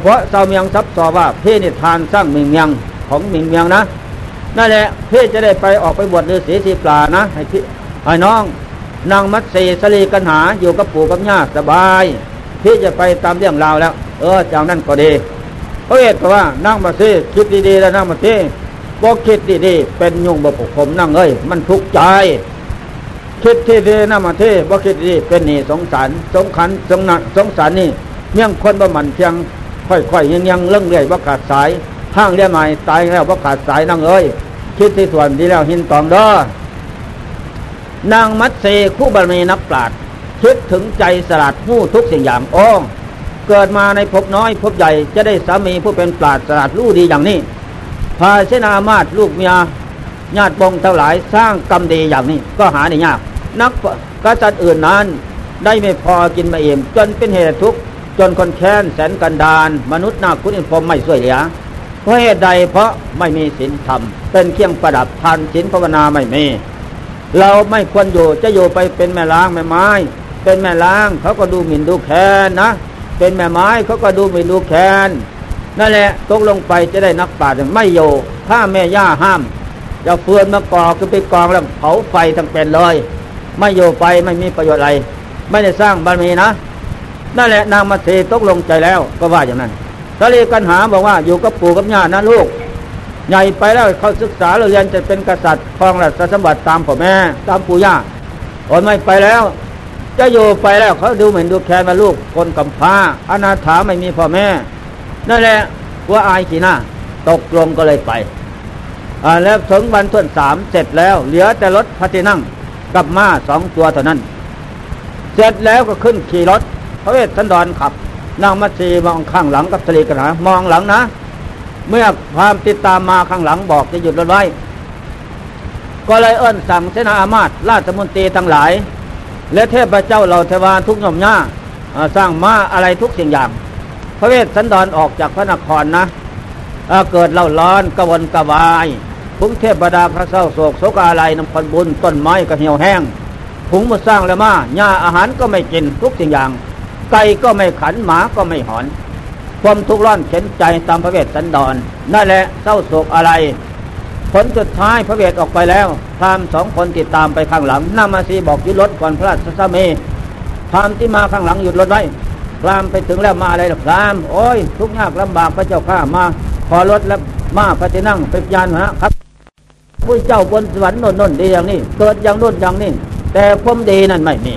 เพราะเสาเมียงทับต่อว่าพี่นิทานสร้างเมิงยัง ของมิงเมียงนะนั่นแหละพี่จะได้ไปออกไปบวชฤาษีสีปลานะให้พี่ให้น้องนางมัตสีสลีกันหาอยู่กับปู่กับย่าสบาย พี่จะไปตามเรื่องราวแล้ว เออจากนั้นก็ดีพระเอกก็ว่านั่งมาซีคิดดีๆแล้วนั่งมาซีบอกคิดดีๆเป็นยุงบกผมนั่งเอ้ยมันทุกข์ใจคิดที่ดีนั่งมาเทบอกคิดดีเป็นนี่สงสารสงขันสงนักสงสารนี่เมี่ยงคนบ่มันเพียงค่อยๆยังยังเรื่องเรื่อยว่ขาดสาย ห้างเรียใหม่ตายแล้วว่าขาดสายนั่งเอ้ยคิดที่ส่วนดีแล้วหินตองเด้อนางมัตเซคู่บารมีนักปราดคิดถึงใจสลัดผู้ทุกสิ่งอย่างโอ้เกิดมาในภพน้อยภพใหญ่จะได้สามีผู้เป็นปราดสลัดรู้ดีอย่างนี้พาเสนามาตลูกเมียญาติบงเท่าหลายสร้างกรรมดีอย่างนี้ก็หาได้ยาก นักกษัตริย์อื่นนั้น ได้ไม่พอกินมาเองจนเป็นเหตุทุกข์จนคนแค้นแสนกันดานมนุษย์นาคุณอินพรมไม่ช่วยเหลือ เพราะเหตุใดเพราะไม่มีศีลธรรม เป็นเครื่องประดับทานศีลภาวนาไม่มี เราไม่ควรอยู่จะอยู่ไปเป็นแม่ล้างแม่ไม้ เป็นแม่ล้างเขาก็ดูหมิ่นดูแค้นนะ เป็นแม่ไม้เขาก็ดูหมิ่นดูแค้นนั่นแหละตกลงไปจะได้นักปราชญ์ไม่อยู่ถ้าแม่ย่าห้ามจะเฟือนมากอคือไปกองแล้วเผาไฟทั้งเป็นเลย ไม่โยไปไม่มีประโยชน์อะไร ไม่ได้สร้างบารมีนะ นั่นแหละนางมาเทตกลงใจแล้วก็ว่าอย่างนั้น ทะเลกันหาบอกว่าอยู่กับปู่กับย่านะลูก ใหญ่ไปแล้วเขาศึกษาเรียนจะเป็นกษัตริย์ครองราชสมบัติตามพ่อแม่ ตามปู่ย่าโอนไม่ไปแล้ว จะอยู่ไปแล้วเขาดูเหมือนดูแคลนมาลูกคนกำพร้าอนาถาไม่มีพ่อแม่นั่นแหละว่าอายขีหน้าตกลงก็เลยไปแล้วถึงวันที่สามเสร็จแล้ว เหลือแต่รถพัทินั่งกับม้าสองตัวเท่านั้น เสร็จแล้วก็ขึ้นขี่รถพระเวสสันดรขับ นั่งมัชีมองข้างหลังกับสลีกันหามองหลังนะ เมื่อความติดตามมาข้างหลังบอกจะหยุดรถไว้ ก็เลยเอิ้นสั่งเสนาอามาตราชมนตรีทั้งหลาย และเทพเจ้าเหล่าเทวาทุกหย่อมย่าสร้างม้าอะไรทุกสิ่งอย่าง พระเวสสันดรออกจากพระนครนะเกิดเล่าร้อนกวนกวายพุงเทพบดาพระเศร้าโศกโศกอะไรน้ำพันบุญต้นไม้ก็เหี่ยวแห้งผงมาสร้างแล้วมาหญ้าอาหารก็ไม่กินทุกสิ่งอย่าง ไก่ก็ไม่ขันหมาก็ไม่หอน ความทุกข์ร้อนเข็นใจตามพระเวทสันดรนนั่นแหละเศร้าโศกอะไร ผลสุดท้ายพระเวทออกไปแล้วพรามสองคนติดตามไปข้างหลังนามาซีบอกยุดรถก่อนพระราชสเมพรามที่มาข้างหลังหยุดรถไว้พรามไปถึงแล้วมาอะไรหรอพรามโอ้ย ทุกยากลำบากพระเจ้าข้ามา ขอรถแล้วมาพระที่นั่งเป็นยานนะครับผู้เจ้าบนสวรรค์นนนนดีอย่างนี้ เกิดอย่างนู้นอย่างนี้ แต่ความดีนั่นไม่มี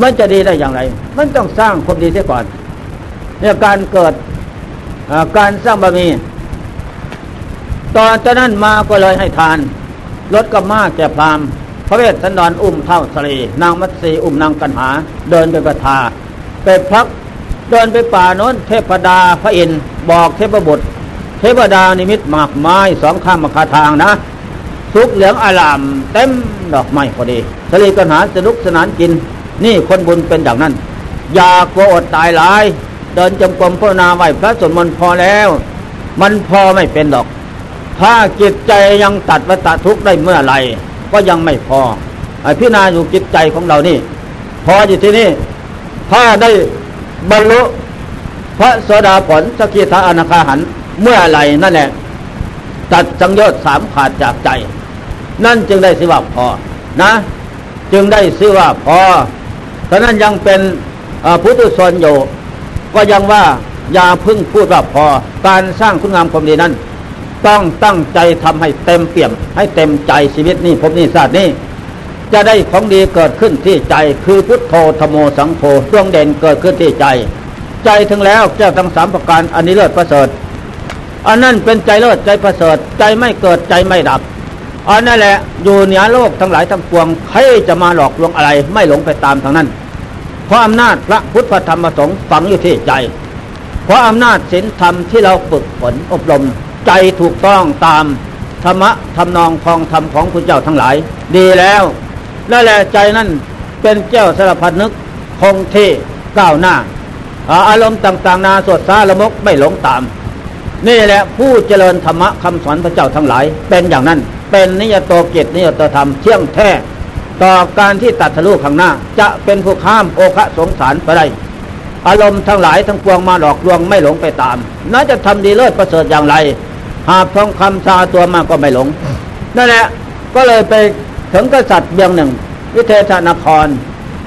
มันจะดีได้อย่างไร มันต้องสร้างความดีเสียก่อนเนี่ยการเกิดการสร้างบารมี ตอนจากนั้นมาก็เลยให้ทานรถกับม้าแก่พรามพระเวสสันดรอุ้มเท่าสลีนางมัตสีอุ้มนางกันหา เดินไปประทา ไปพักเดินไปป่าโน้นเทพดาพระอินทร์บอกเทพบุตร เทพดานิมิตหมากไม้สองข้างมาคาทางนะทุกเหลืองอารามเต็มดอกไม้พอดีทะเลกันหาสนุกสนานกิน นี่คนบุญเป็นอย่างนั้น อย่ากลัวอดตายหลาย เดินจมกรมพระนาไหวพระสวดมนต์พอแล้ว มันพอไม่เป็นดอก ถ้าจิตใจยังตัดวัฏทุกข์ได้เมื่อไหร่ ก็ยังไม่พอไอพี่นาอยู่จิตใจของเรานี่ พออยู่ที่นี่ ถ้าได้บรรลุพระโสดาผลสกิทาอนาคาหันเมื่อไหร่นั่นแหละ ตัดสังโยชน์สามขาดจากใจ นั่นจึงได้สิว่าพอนะ จึงได้ชื่อว่าพอ ฉะนั้นยังเป็นพุทธชนอยู่ ก็ยังว่าอย่าพึ่งพูดว่าพอ การสร้างคุณงามความดีนั้น ต้องตั้งใจทำให้เต็มเปี่ยม ให้เต็มใจชีวิตนี้พบนี้ศาสตร์นี้ จะได้ของดีเกิดขึ้นที่ใจ คือพุทโธธโมสังโฆดวงเด่นเกิดขึ้นที่ใจ ใจถึงแล้วเจ้าทั้งสามประการอันนี้เลิศประเสริฐอันนั้นเป็นใจเลิศใจประเสริฐใจไม่เกิดใจไม่ดับอันนั่นแหละอยู่เหนือโลกทั้งหลายทั้งปวงใครจะมาหลอกลวงอะไร ไม่หลงไปตามทางนั้น ราะอำนาจพระพุทธธรรมประสงค์ฝังอยู่ที่ใจ เพราะอำนาจศีลธรรมที่เราฝึกฝนอบรม ใจถูกต้องตามธรรมะทำนองคองธรรมของคุณเจ้าทั้งหลาย ดีแล้วนั่นแหละใจนั่นเป็นเจ้าสารพัดนึกคงที่ก้าวหน้า อารมณ์ต่าง ๆ นาสดสาละมกไม่หลงตาม นี่แหละผู้เจริญธรรมะคำสอนพระเจ้าทั้งหลาย เป็นอย่างนั้น เป็นนิยตโตเกตนิยตธรรมเที่ยงแท้ ต่อการที่ตัดทะลุข้างหน้า จะเป็นผู้ข้ามโอคะสงสารไปได้อารมณ์ทั้งหลายทั้งปวงมาหลอกลวงไม่หลงไปตามน่าจะทำดีเลิศประเสริฐอย่างไร หากทองคำชาตัวมาก็ไม่หลงนั่นแหละก็เลยไปถึงกษัตริย์เบียงหนึ่ง วิเทศนคร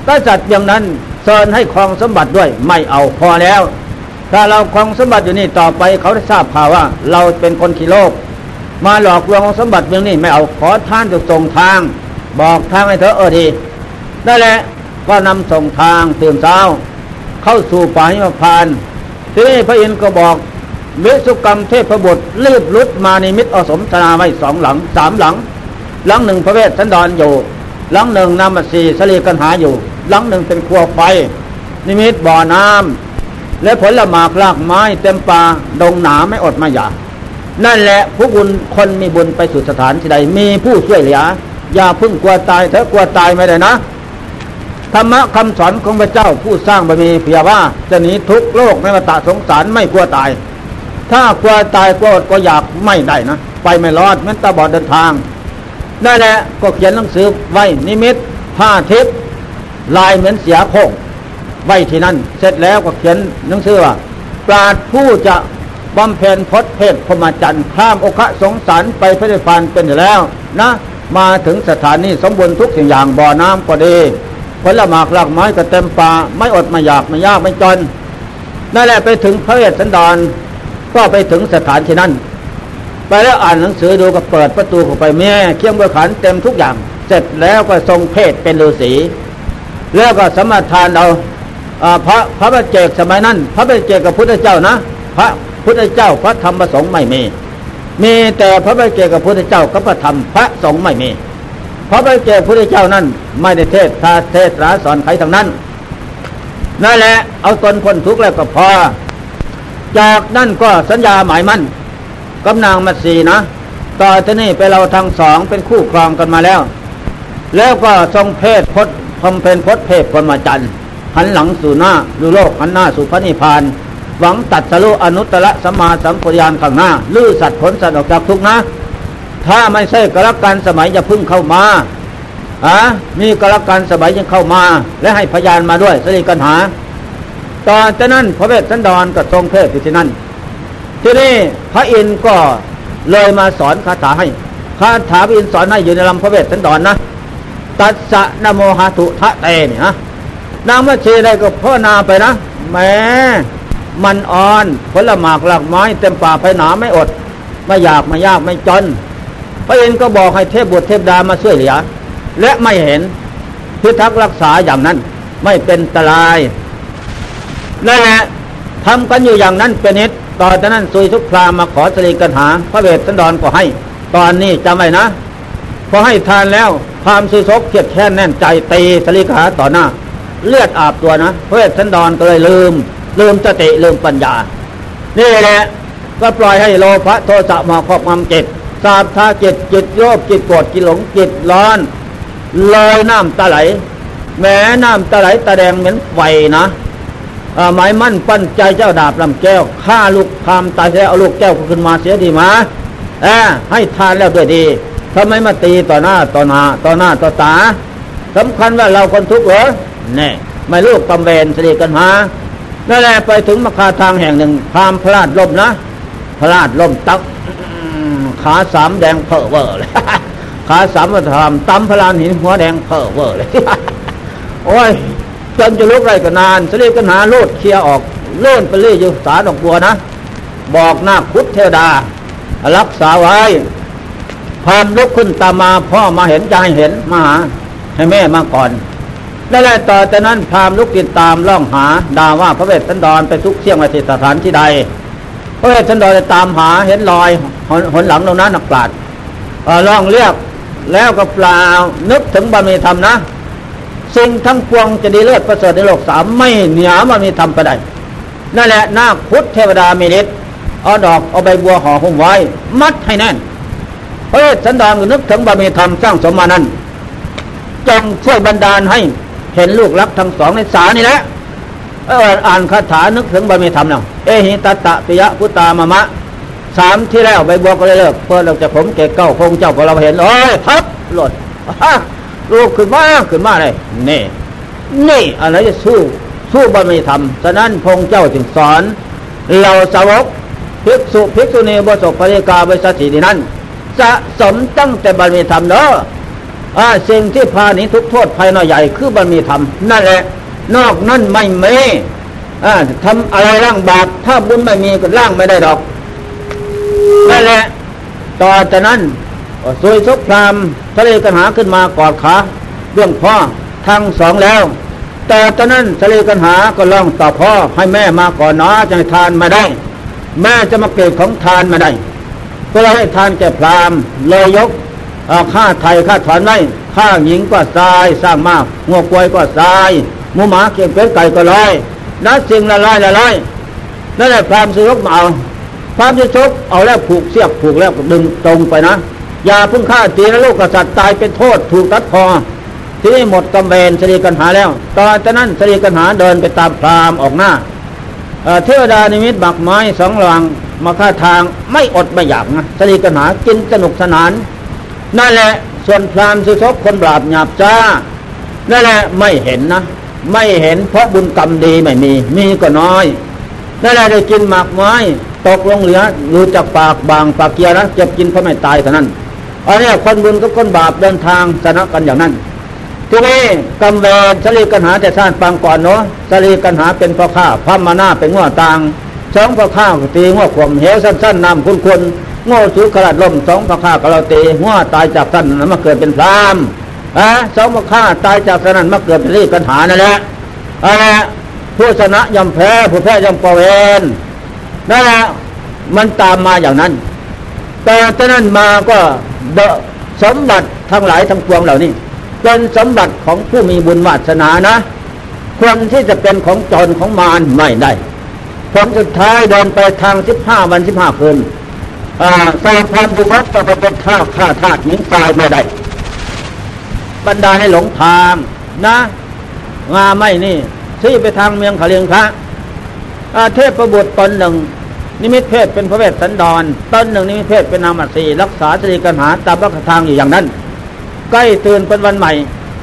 กษัตริย์เบียงนั้นเชิญให้ครองสมบัติด้วยไม่เอาพอแล้ว ถ้าเราครองสมบัติอยู่นี่ต่อไปเขาได้ทราบข่าวว่า เราเป็นคนขี้โลก มาหลอกลวงสมบัติเมืองนี้ไม่เอาขอท่านจะส่งทาง บอกทางให้เธอเออดีนั่นแหละก็นำส่งทางตื่นเช้า เข้าสู่ป่าหิมพานทีนี้พระอินทร์ก็บอกวิสุกรรมเทพบุตรรีบลุดมาในมิตรอสมธนาไว้สองหลังสามหลัง หลังหนึ่งพระเวทสันดรอยู่ หลังหนึ่งนามัสีสลีกันหาอยู่ หลังหนึ่งเป็นครัวไฟนิมิตบ่อน้ำและผลละหมากลากไม้เต็มป่าดงหนาไม่อดไม่อยากนั่นแหละผู้บุญคนมีบุญไปสู่สถานที่ใดมีผู้ช่วยเหลือ อย่าพึ่งกลัวตายเถอะกลัวตายไม่ได้นะธรรมะคำสอนของพระเจ้าผู้สร้างบารมีเพียว่าจะหนีทุกโลกในวัฏสงสารไม่กลัวตาย ถ้ากลัวตายกลัวก็อยากไม่ได้นะไปไม่รอดแม้ตาบอดเดินทางนั่นแหละก็เขียนหนังสือไว้นิมิตผ้าทิพย์ลายเหมือนเสียโคงไว้ที่นั่น เสร็จแล้วก็เขียนหนังสือว่าปราดผู้จะบำเพ็ญพจน์เพศพมจันทร์ข้ามโอคะสงสารไปพระนิพพานเป็นอยู่แล้วนะ มาถึงสถานีสมบูรณ์ทุกสิ่งอย่างบ่อน้ำก็ดีผลหมากหลากไม้ก็เต็มป่าไม่อดไม่อยากไม่ยากไม่จนนั่นแหละไปถึงพระเวสสันดร ก็ไปถึงสถานที่นั้น ไปแล้วอ่านหนังสือดูก็เปิดประตูเข้าไปแม่เคียงบระขันเต็มทุกอย่าง เสร็จแล้วก็ทรงเพศเป็นฤาษีแล้วก็สมทานเอาพระพระบเจกสมัยนั้น พระบเจกกับพุทธเจ้านะ พระพุทธเจ้าพระธรรมประสงค์ไม่มี มีแต่พระบเจกกับพุทธเจ้ากับพระธรรมพระสงฆ์ไม่มี พระบเจกพุทธเจ้านั้น ไม่ได้เทศทาเทศราสอนใครทั้งนั้นนั่นแหละเอาตนพ้นทุกข์แล้วก็พอ จากนั่นก็สัญญาหมายมั่นกำนางมัตสีนะต่อที่นี่ไปเราทั้งสองเป็นคู่ครองกันมาแล้ว แล้วก็ทรงเพศพจน์พมเพนพจน์เพศพรหมจันทร์หันหลังสู่หน้าดูโลกหันหน้าสู่พระนิพพาน หวังตัดสรุอนุตตรสัมมาสัมปวิยานข้างหน้าลื้อสัตว์ผลสัตว์ออกจากทุกนะ ถ้าไม่ใช่กรกันสมัยจะพึ่งเข้ามาอะมีกรกันสมัยยังเข้ามา และให้พยานมาด้วยสริกันหา ตอนจากนั้นพระเวสสันดรก็ทรงเพศอยู่ที่นั่นที่นี่พระอินทร์ก็เลยมาสอนคาถาให้คาถาพระอินทร์สอนให้อยู่ในลำพระเวสสันดรนนะตัสสะนโมหะตุทะเตเนี่ยนะนางมาเชได้ก็พ่อนาไปนะแม มันอ่อน ผลหมากหลักไม้เต็มป่าไปหนาไม่อด ไม่อยากไม่ยากไม่จน พระเอินก็บอกให้เทพบุตรเทพดามาช่วยเหลือ และไม่เห็นพิทักษ์รักษาอย่างนั้น ไม่เป็นตรายนั่นแหละทำกันอยู่อย่างนั้นเป็นนิดตอนนั้นสุยทุกพรามมาขอสรีกันหา พระเวทสันดรก็ให้ ตอนนี้จำไว้นะพอให้ทานแล้วพามสุยศกเกียดแค้นแน่นใจตีสรีขาต่อหน้า เลือดอาบตัวนะพระเวทสันดรก็เลยลืม ลืมสติลืมปัญญา นี่แหละ ก็ปล่อยให้โลภะโทสะมาครอบงำจิตสาบทาจิตจิตโยบจิตโกรธจิตหลงจิตร้อนลอยน้ำตาไหล แม้น้ำตาไหลตาแดงเหมือนไฟนะหมายมั่นปั้นใจเจ้าดาบลำแก้วฆ่าลูกพามตายแล้วเอาลูกแก้วขึ้นมาเสียดีมาเอให้ทานแล้วด้วยดีทำไมมาตีต่อหน้าต่อหน้าต่อหน้าต่อตาสำคัญว่าเราคนทุกข์เหรอแน่ไม่ลูกตำเวนสรีกันหา นั่นแหละไปถึงมคาทางแห่งหนึ่งพามพลาดล่มนะพลาดล่มตักขาสามแดงเพอเวอร์เลยขาสามวัฒนตำพลานหินหัวแดงเพอเวอร์เลยโอ้ยจนจะลุกไรก็นานสลีกันหาโลดเคลียออกเลื่อนไปเรื่อยอยู่สาดอกบัวนะ บอกหน้าคุดเทวดา รักษาไว้พามลุกขึ้นตามมาพ่อมาเห็นใจเห็นมาหาให้แม่มาก่อน นั่นและต่อจากนั้นพามลุกติดตามล่องหาดาว่าพระเวทสันดรไปทุกเสี่ยงมาที่สถานที่ใด พระเวทสันดรจะตามหาเห็นรอยหนหลังตรงนั้นนักปราดล่องเรียกแล้วก็เปล่านึกถึงบารมีธรรมนะ สิ่งทั้งปวงจะดีเลิศประเสริฐในโลกสามไม่เหนียวมันมีทำไปได้นั่นแหละนาคพุทธเทวดามีฤทธิ์เอาดอกเอาใบบัวห่อหุ้มไว้ มัดให้แน่นพราะสันดานก็นึกถึงบารมีธรรมสร้างสมมานั้นจงช่วยบรรดาลให้ เห็นลูกรักทั้งสองในสานี่แหละเอออ่านคาถานึกถึงบารมีธรรมเนาะเอหิตตะปิยะพุตามะมะสามที่แล้วใบบัวก็เลยเลิกเพื่อเราจะผมเก่เก้าคงเจ้าพอเราเห็นโอ้ยทับหลดลูกขึ้นมาขึ้นมาเลยนี่ นี่อะไรจะสู้สู้บารมีธรรมฉะนั้นพงเจ้าจึงสอนเราสาวกภิกษุภิกษุณีบสกปริกาบริษัทสีนั้นสะสมตั้งแต่บารมีธรรมเนาะ สิ่งที่พาหนีทุกโทษภายในใหญ่คือบารมีธรรมนั่นแหละ นอกนั้นไม่มีทำอะไรร่างบาปถ้าบุญไม่มีก็ร่างไม่ได้ดอกนั่นแหละ ต่อจากนั้นสวยสกพรามทะเลกันหาขึ้นมากอดขาเรื่องพ่อทั้งสองแล้ว แต่ตอนนั้นทะเลกันหาก็ร้องต่อพ่อให้แม่มาก่อนนะจะให้ทานมาได้ แม่จะมาเกิดของทานมาได้ ก็เลยให้ทานแก่พรามเลยยก ค่าไทยค่าถอนไว้ค่าหญิงก็ทรายสร้างมากงัวกวยก็ทรายหมูหมาเก็บเป็ดไก่ก็ลอยนัดสิ่งละลายละลายนั่นแหละพรามซื้อรกมาเอาพรามจะชกเอาแล้วผูกเสียบผูกแล้วดึงตรงไปนะอย่าพึ่งฆ่าตีนะลูกกษัตริย์ตายเป็นโทษถูกตัดคอที่นี่หมดกำเวนสรีกันหาแล้ว ตอนจากนั้นสรีกันหาเดินไปตามพรามออกหน้าเทวดานิมิตบักไม้สองหลังมาฆ่าทางไม่อดไม่อยากนะสรีกันหากินสนุกสนาน นั่นแหละ ส่วนพรามสุชกคนบาปหยาบจ้า นั่นแหละไม่เห็นนะ ไม่เห็นเพราะบุญกรรมดีไม่มี มีก็น้อย นั่นแหละได้กินหมากไม้ตกลงเหลือรู้จักปากบางปากเกียร์นะเจ็บกินเพราะไม่ตายเท่านั้นอันนี้คนบุญกับคนบาปเดินทางชนะกันอย่างนั้นทีนี้กำเวรสลีกันหาแต่ชาติปังก่อนเนาะสลีกันหาเป็นพ่อข้าพระมาหน้าเป็นง้อต่างสองพ่อข้าตีง้อขวมเหวสั้นๆนำคุณคุณ โง่สุขลาดลมสองพ่อข้าก็เราตีง้อตายจากท่านนั้นมาเกิดเป็นพรามอะสองพ่อข้าตายจากท่านนั้นมาเกิดเป็นรีกันหานั่นแหละอะผู้ชนะย่อมแพ้ผู้แพ้ย่อมปเวนนั่นแหละมันตามมาอย่างนั้น แต่ตอนนั้นมาก็สมบัติทั้งหลายทั้งปวงเหล่านี้เป็นสมบัติของผู้มีบุญวาสนานะควรที่จะเป็นของจรของมารไม่ได้ผลสุดท้ายเดินไปทางสิบห้าวันสิบห้าคืน สายพันธุพัฒจะไปเป็นข้าข้าทาสหญิงตายไม่ได้บรรดาให้หลงทางนะงาไม่นี่ที่ไปทางเมืองขเลียงพระเทพประบุตรตนหนึ่ง นิมิตเพศเป็นพระเวสสันดรตนหนึ่งนิมิตเพศเป็นนามัสีรักษาสรีกันหาตามพระทางอยู่อย่างนั้น ใกล้ตื่นเป็นวันใหม่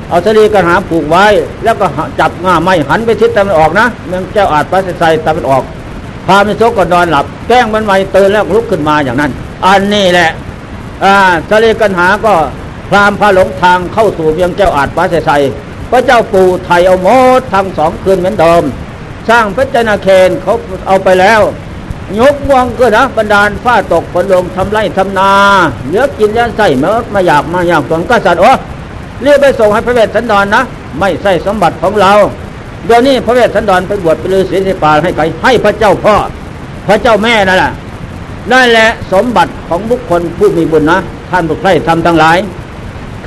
เอาสรีกันหาผูกไว้ แล้วก็จับง่าไม้หันไปทิศตะวันออกนะเมืองเจ้าอาจไปใส่ตะวันออก พามิโซก็นอนหลับ แกล้งมันใหม่ตื่นแล้วลุกขึ้นมาอย่างนั้น อันนี้แหละอ่าสรีกันหาก็พรามพาหลงทางเข้าสู่เมืองเจ้าอาจไปใส่พระเจ้าปู่ไทยเอาโมดทั้งสองคืนเหมือนเดิมสร้างพระเจนาเคนเขาเอาไปแล้ว ยกวงก็นะบรรดาลฟ้าตกฝนลงทำไรทำนาเลือกินยันใส่เมื่อมาอยากมาอยากสนก็สัตว์โอ้เรียกไปส่งให้พระเวสสันดรนนะ ไม่ใส่สมบัติของเรา เดี๋ยวนี้พระเวสสันดรไปบวชไปลือศีลสิปาให้ใครให้พระเจ้าพ่อ พระเจ้าแม่นั่นแหละนั่นแหละสมบัติของบุคคลผู้มีบุญนะท่านบุคคลทำทั้งหลาย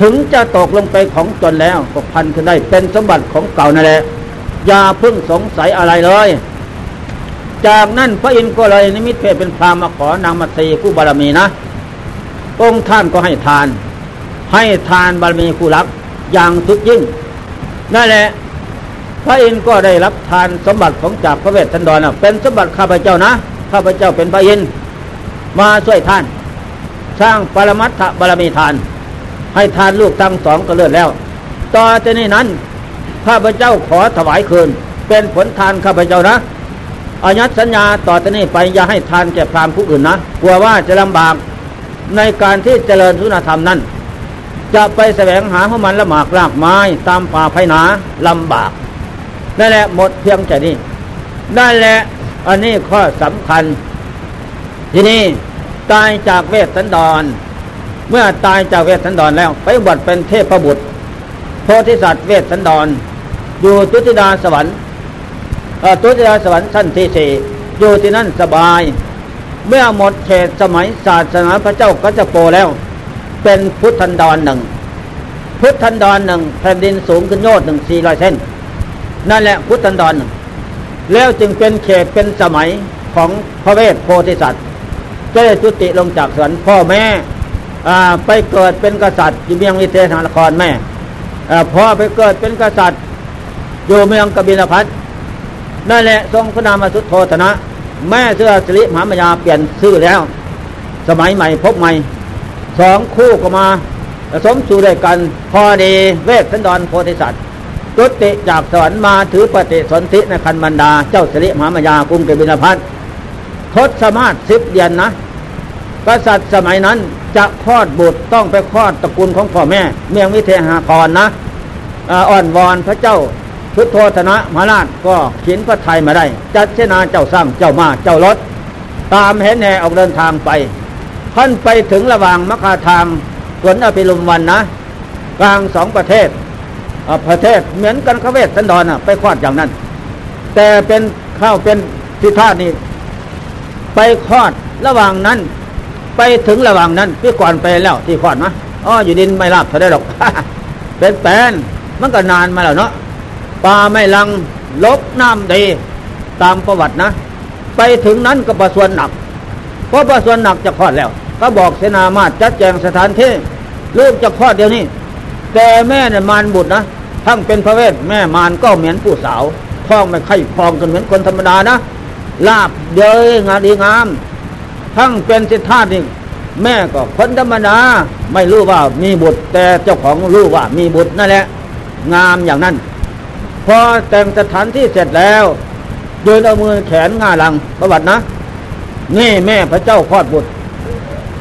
ถึงจะตกลงไปของจนแล้วก็พันขึ้นได้เป็นสมบัติของเก่านั่นแหละอย่าพึ่งสงสัยอะไรเลย จากนั้นพระอินทร์ก็เลยนิมิตเพศเป็นพรามมาขอนางมัตรีผู้บารมีนะองค์ท่านก็ให้ทาน ให้ทานบารมีผู้รักอย่างสุดยิ่งนั่นแหละ พระอินทร์ก็ได้รับทานสมบัติของจากพระเวสสันดรเป็นสมบัติข้าพเจ้านะ ข้าพเจ้าเป็นพระอินทร์มาช่วยท่าน สร้างปรมัตถบารมีทาน ให้ทานลูกทั้งสองก็เลื่อนแล้ว ต่อจากนี้นั้น ข้าพเจ้าขอถวายคืน เป็นผลทานข้าพเจ้านะอายัดสัญญาต่อจากนี้ไปอย่าให้ทานแก่พรามผู้อื่นนะกลัวว่าจะลำบากในการที่เจริญสุนธรรมนั้น จะไปแสวงหาข้ามันละหมากรากไม้ตามป่าไผ่นาลำบาก นั่นแหละหมดเพียงแค่นี้นั่นแหละอันนี้ข้อสำคัญ ทีนี้ตายจากเวทสันดร เมื่อตายจากเวทสันดรแล้ว ไปบวชเป็นเทพบุตร โพธิสัตว์เวทสันดร อยู่ตุติดาสวรรค์ตุติดาสวรรค์ชั้นที่สี่อยู่ที่นั่นสบาย เมื่อหมดเขตสมัยศาสนาพระเจ้ากัจโปแล้ว เป็นพุทธันดรหนึ่ง พุทธันดรหนึ่งแผ่นดินสูงขึ้นยอดหนึ่งสี่ร้อยเส้น นั่นแหละพุทธันดรหนึ่งแล้วจึงเป็นเขตเป็นสมัยของพระเวทโพธิสัตว์จะได้จุติลงจากสวรรค์พ่อแม่ไปเกิดเป็นกษัตริย์อยู่เมืองอิเทหานครแม่พ่อไปเกิดเป็นกษัตริย์อยู่เมืองกบิลพัทนั่นแหละทรงพระนามสุทโธธนะ แม่เสื้อสิริมหามายาเปลี่ยนชื่อแล้ว สมัยใหม่พบใหม่สองคู่ก็มาสมสู่ด้วยกันพอดีเวทสันดรโพธิสัตว์ ตุติจากสวรรค์มาถือปฏิสนธิในคันบรรดา เจ้าสิริมหามายากรุงกบิลพัททศสมาธิสิบเดือนนะกษัตริย์สมัยนั้นจะคลอดบุตรต้องไปคลอดตระกูลของพ่อแม่ เมียงวิเทหาครนะอ่อนวอนพระเจ้าพุทโธธนะมาราชก็ขีนพระไทยมาได้ จัดเชนาเจ้าสร้างเจ้ามาเจ้ารถ ตามเห็นแห่ออกเดินทางไปท่านไปถึงระหว่างมคาทางสวนอภิลุมวันนะ กลางสองประเทศ ประเทศเหมือนกันขเวทสันดอนไปคลอดอย่างนั้น แต่เป็นข้าวเป็นทิธานี่ไปคลอดระหว่างนั้น ไปถึงระหว่างนั้นพี่ก่อนไปแล้วที่ขอดนะอ๋ออยู่ดินไม่ราบเท่าได้หรอกเป็นแปนมันก็นานมาแล้วเนาะปลาไม่ลังลบน้ำดีตามประวัตินะ ไปถึงนั้นก็ประสวนหนัก เพราะประสวนหนักจะคลอดแล้ว ก็บอกเสนามาจัดแจงสถานที่ลูกจะคลอดเดี๋ยวนี้แต่แม่เนี่ยมารบุตรนะ ทั้งเป็นพระเวทแม่มารก็เหมือนผู้สาวท้องไม่ไข่พองกันเหมือนคนธรรมดานะลาบเดยงานดีงาม ทั้งเป็นสิทธานี่แม่ก็คนธรรมดาไม่รู้ว่ามีบุตร แต่เจ้าของรู้ว่ามีบุตรนั่นแหละ งามอย่างนั้น พอแต่งสถานที่เสร็จแล้วโยนเอามือแขนง่าหลังประวัตินะนี่แม่พระเจ้าคลอดบุตร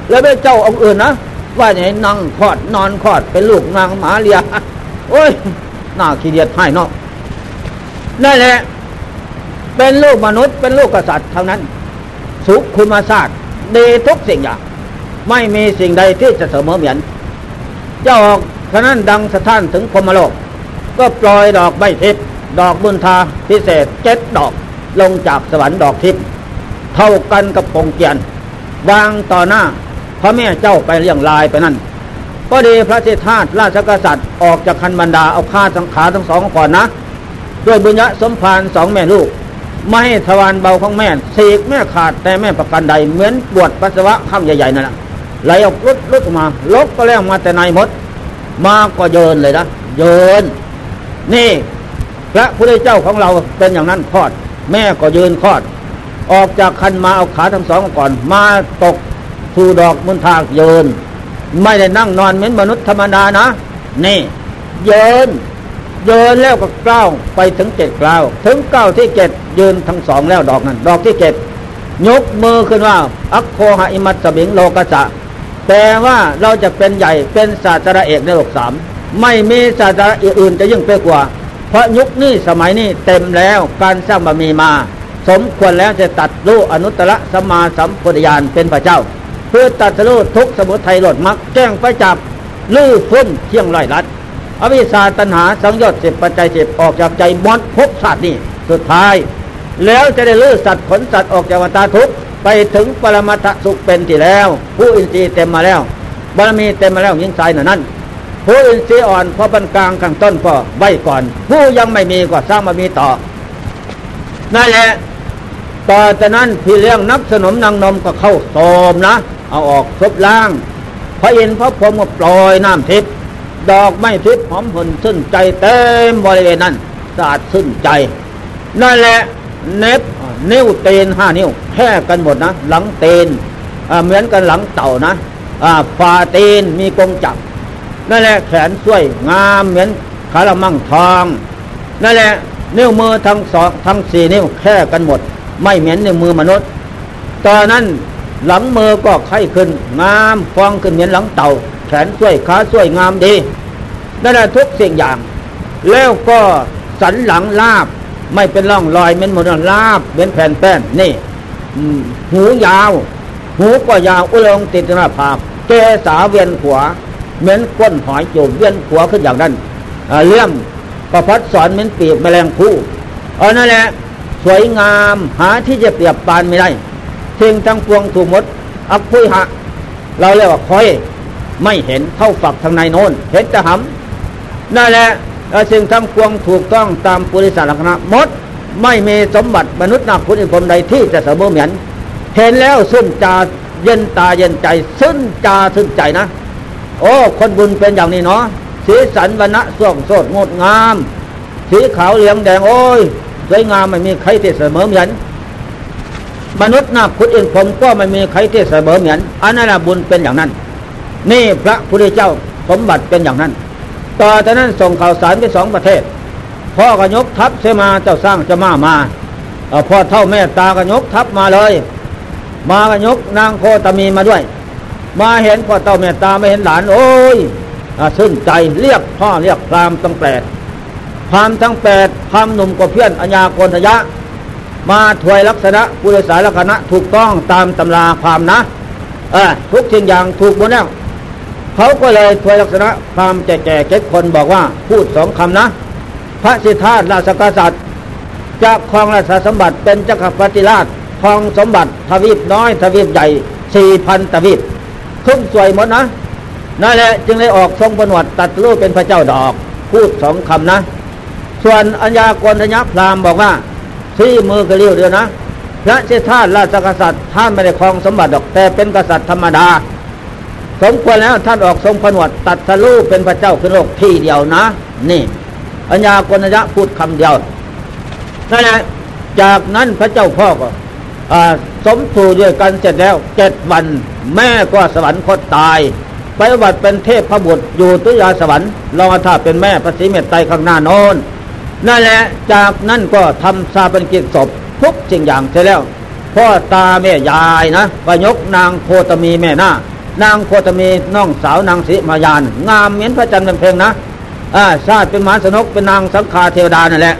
แล้วพระเจ้าองค์อื่นนะว่าอย่างนั่งคลอดนอนคลอดเป็นลูกนางหมาเลียโอ้ย หน่าขี้เดียดให้นอกนั่นแหละเป็นลูกมนุษย์เป็นลูกกษัตริย์เท่านั้น สุขคุณมาศาสตร์ดีทุกสิ่งอย่าง ไม่มีสิ่งใดที่จะเสมอเหมือนเจ้าออกฉะนั้นดังสะท้านถึงพมโลก ก็ปล่อยดอกใบทิพย์ดอกบุญทาพิเศษเจ็ดดอกลงจากสวรรค์ดอกทิพย์เท่ากันกับปงเกียน วางต่อหน้าพระแม่เจ้าไปเลี้ยงลายไปนั่น ก็ดีพระเจ้าทาสราชกษัตริย์ออกจากคันบรรดาเอาฆ่าสังขาทั้งสองก่อนนะ ด้วยบุญญะสมภารสองแม่ลูก ไม่ให้ทวารเบาของแม่เสกแม่ขาดแต่แม่ประกันใด เหมือนปวดปัสสาวะข้ามใหญ่ๆนั่นแหละไหลออกรุดรุดออกมาลกก็แล้วมาแต่ในมด มาก็เยินเลยนะเยินนี่พระพุทธเจ้าของเราเป็นอย่างนั้นคลอด แม่ก็ยืนคลอด ออกจากคันมาเอาขาทั้งสองก่อน มาตกทูดอกมุนทากเยิน ไม่ได้นั่งนอนเหมือนมนุษย์ธรรมดานะ นี่ เยินเยินแล้วก็กล้าวไปถึงเจ็ดกล้าวถึงเก้าที่เจ็ดยืนทั้งสองแล้วดอกนั้น ดอกที่เจ็ดยกมือขึ้นว่า อัคโคหอิมัตสบิงโลกะจะแต่ว่าเราจะเป็นใหญ่เป็นศาสตราเอกในโลกสามไม่มีศาสตราอื่นจะยิ่งไปกว่า เพราะยุคนี้สมัยนี้เต็มแล้วการสร้างบารมีมา สมควรแล้วจะตัดลูอนุตตรสมาสัมพุทธญาณเป็นพระเจ้า พื่อตัดสู้ทุกสมุทัยหลดมักแจ้งไปจับลื้อฟุ้นเที่ยงไร้รัดอวิชาตัณหาสังยชน์สิบปัจจัยสิบออกจากใจมดภพชาตินี้สุดท้าย แล้วจะได้ลื้อสัตว์ขนสัตว์ออกจากวัฏทุกไปถึงปรมาตสุขเป็นที่แล้ว ผู้อินทรีย์เต็มมาแล้วบารมีเต็มมาแล้วยิ่งใจหน่ะนั้นผู้อินทรีย์อ่อนพอปันกลางข้างต้นก็ไว้ก่อน ผู้ยังไม่มีก็สร้างมามีต่อนั่นแหละต่อจากนั้นพี่เลี้ยงนับสนมนางนมก็เข้าโสมนะ เอาออกทุบล่าง พระอินทร์พระพรหมก็ปล่อยน้ำทิพย์ดอกไม้ทิพย์หอมหุ่นซึ้นใจเต็มบริเวณนั้นสะอาดซึ้นใจ นั่นแหละเน็บนิ้วเตนห้านิ้วแค่กันหมดนะ หลังเตนเหมือนกันหลังเต่านะฝ่าเตนมีกงจับนั่นแหละแขนช่วยงามเหมือนขาละมั่งทองนั่นแหละนิ้วมือทั้งสองทั้งสี่นิ้วแค่กันหมด ไม่เหมือนนิ้วมือมนุษย์ตอนนั้น หลังมือก็ไข้ขึ้นงามฟองขึ้นเหมือนหลังเต่า แขนช่วยขาช่วยงามดีนั่นแหละทุกสิ่งอย่าง แล้วก็สันหลังลาบ ไม่เป็นร่องรอยเหมือนมนุษย์ลาบเหมือนแผ่นแป้นนี่หูยาว หูก็ยาวอุลงติดหน้าผากเกสาเวียนขวาเหมือนก้นหอยโจมเวียนหัวขึ้นอย่างนั้นเลื่อมประพัดสอนเหมือนปีกแมลงผู้เอานั่นแหละสวยงามหาที่จะเปรียบปานไม่ได้ ทิ้งทั้งปวงถูกมด อักพุยหะ เราเรียกว่าคอย ไม่เห็นเข้าฝักทางในโน้น เห็นจะหำนั่นแหละสิ่งทั้งปวงถูกต้องตามปุริสารลักษณะมด ไม่มีสมบัติมนุษย์นักคุณอินพรมใดที่จะเสมอเหมือน เห็นแล้วซึ้นจาเย็นตาเย็นใจ ซึ้นจาซึ้นใจนะ โอ้ คนบุญเป็นอย่างนี้เนาะสีสันวันณะส่งสดงดงาม สีขาวเหลืองแดงโอ้ยสวยงามไม่มีใครที่เสมอเหมือน มนุษย์นักพุทธเองผมก็ไม่มีใครที่เสมอเหมือนอันนั้นบุญเป็นอย่างนั้น นี่พระพุทธเจ้าสมบัติเป็นอย่างนั้น ต่อจากนั้นส่งข่าวสารไปสองประเทศ พ่อก็ยกทัพเสมาเจ้าสร้างจะมามาพ่อเท่าแม่ตาก็ยกทัพมาเลย มาก็ยกนางโคตมีมาด้วย มาเห็นพ่อเต่าแม่ตาไม่เห็นหลาน โอ้ยซึ้นใจเรียกพ่อเรียกพรามตั้งแปดพรามทั้งแปดพรามหนุ่มกว่าเพื่อนอัญญาโกนทยะ มาถวยลักษณะปุริสารคณะถูกต้องตามตำราความนะเออทุกสิ่งอย่างถูกหมดแล้วเขาก็เลยถวยลักษณะความแก่แก่เก็ดคนบอกว่าพูดสองคำนะ พระสิทธาราชกษัตริย์จะครองราชสมบัติเป็นจักรพรรดิราชครองสมบัติทวีปน้อยทวีปใหญ่สี่พันทวีปทุ่มสวยหมดนะนั่นแหละจึงได้ออกทรงประนวดตัดรูปเป็นพระเจ้าดอก พูดสองคำนะ ส่วนอัญญากรธญพรามบอกว่า ซี่มือกระเลี้ยวเดียวนะ พระเจ้าท่านราชกษัตริย์ท่านไม่ได้ครองสมบัติดอกแต่เป็นกษัตริย์ธรรมดา สมควรแล้วท่านออกทรงผนวดตัดทะลุเป็นพระเจ้าขึ้นโลกที่เดียวนะ นี่อัญญากรธญพูดคำเดียวนั่นแหละจากนั้นพระเจ้าพ่อก็สมถูด้วยกันเสร็จแล้วเจ็ดวันแม่ก็สวรรคตตาย ไปวัดเป็นเทพพระบุตรอยู่ตุยาสวรรค์ลองถ้าเป็นแม่พระศรีเมตไตรข้างหน้าโน้น นั่นแหละจากนั้นก็ทำซาเป็นกิจศพทุกสิ่งอย่างเสร็จแล้วพ่อตาแม่ยายนะก็ยกนางโคตมีแม่หน้า นางโคตมีน้องสาวนางสิมายาน งามเหมือนพระจันทร์เป็นเพลงนะอ่าชาติเป็นมหาสนกเป็นนางสังฆาเทวดานั่นแหละ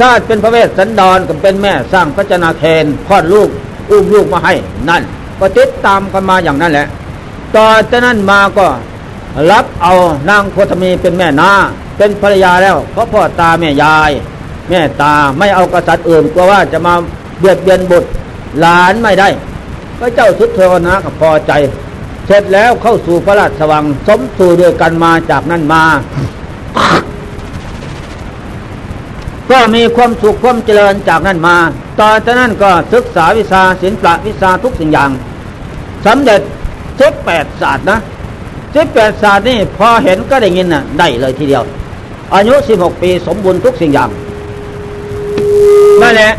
ชาติเป็นพระเวสสันดรก็เป็นแม่สร้างพระจนาเคนคลอดลูกอุ้มลูกมาให้นั่นก็ติดตามกันมาอย่างนั้นแหละต่อจากนั้นมาก็รับเอานางโคตมีเป็นแม่นา เป็นภรรยาแล้ว เพราะพ่อตาแม่ยาย แม่ตาไม่เอากษัตริย์อื่นกลัวว่าจะมาเบียดเบียนบุตรหลานไม่ได้พระเจ้าสุดเทวนะก็พอใจ เสร็จแล้วเข้าสู่พระราชสวังสมสู่ด้วยกันมาจากนั้นมา ก็มีความสุขความเจริญจากนั้นมา ตอจากนั้นก็ศึกษาวิชาศิลปะวิชาทุกสิ่งอย่างสำเร็จสิบแปดศาสตร์นะสิบแปดศาสตร์นี่พอเห็นก็ได้ยินน่ะ ได้เลยทีเดียว อายุสิบหกปีสมบูรณ์ทุกสิ่งอย่างนั่นแหละ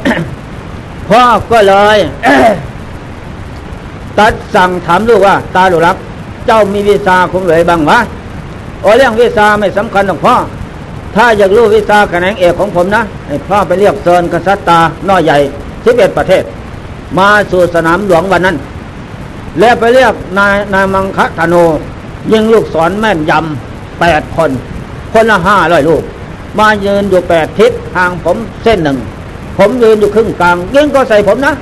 พ่อก็เลย ตัดสั่งถามลูกว่า ตาลูรัก เจ้ามีวิชาคงเลยบ้างวะโอเรื่องวิชาไม่สำคัญหรอกพ่อ ถ้าอยากรู้วิชาแขนงเอกของผมนะให้พ่อไปเรียกเซินกษัตริย์ตาน้อยใหญ่สิบเอ็ดประเทศ มาสู่สนามหลวงวันนั้น แล้วไปเรียกนายนายมังคะธโนยิงลูกศรแม่นยำแปดคน คนละห้าร้อยลูก มายืนอยู่แปดทิศทางผมเส้นหนึ่ง ผมยืนอยู่ครึ่งกลางยิงก็ใส่ผมนะ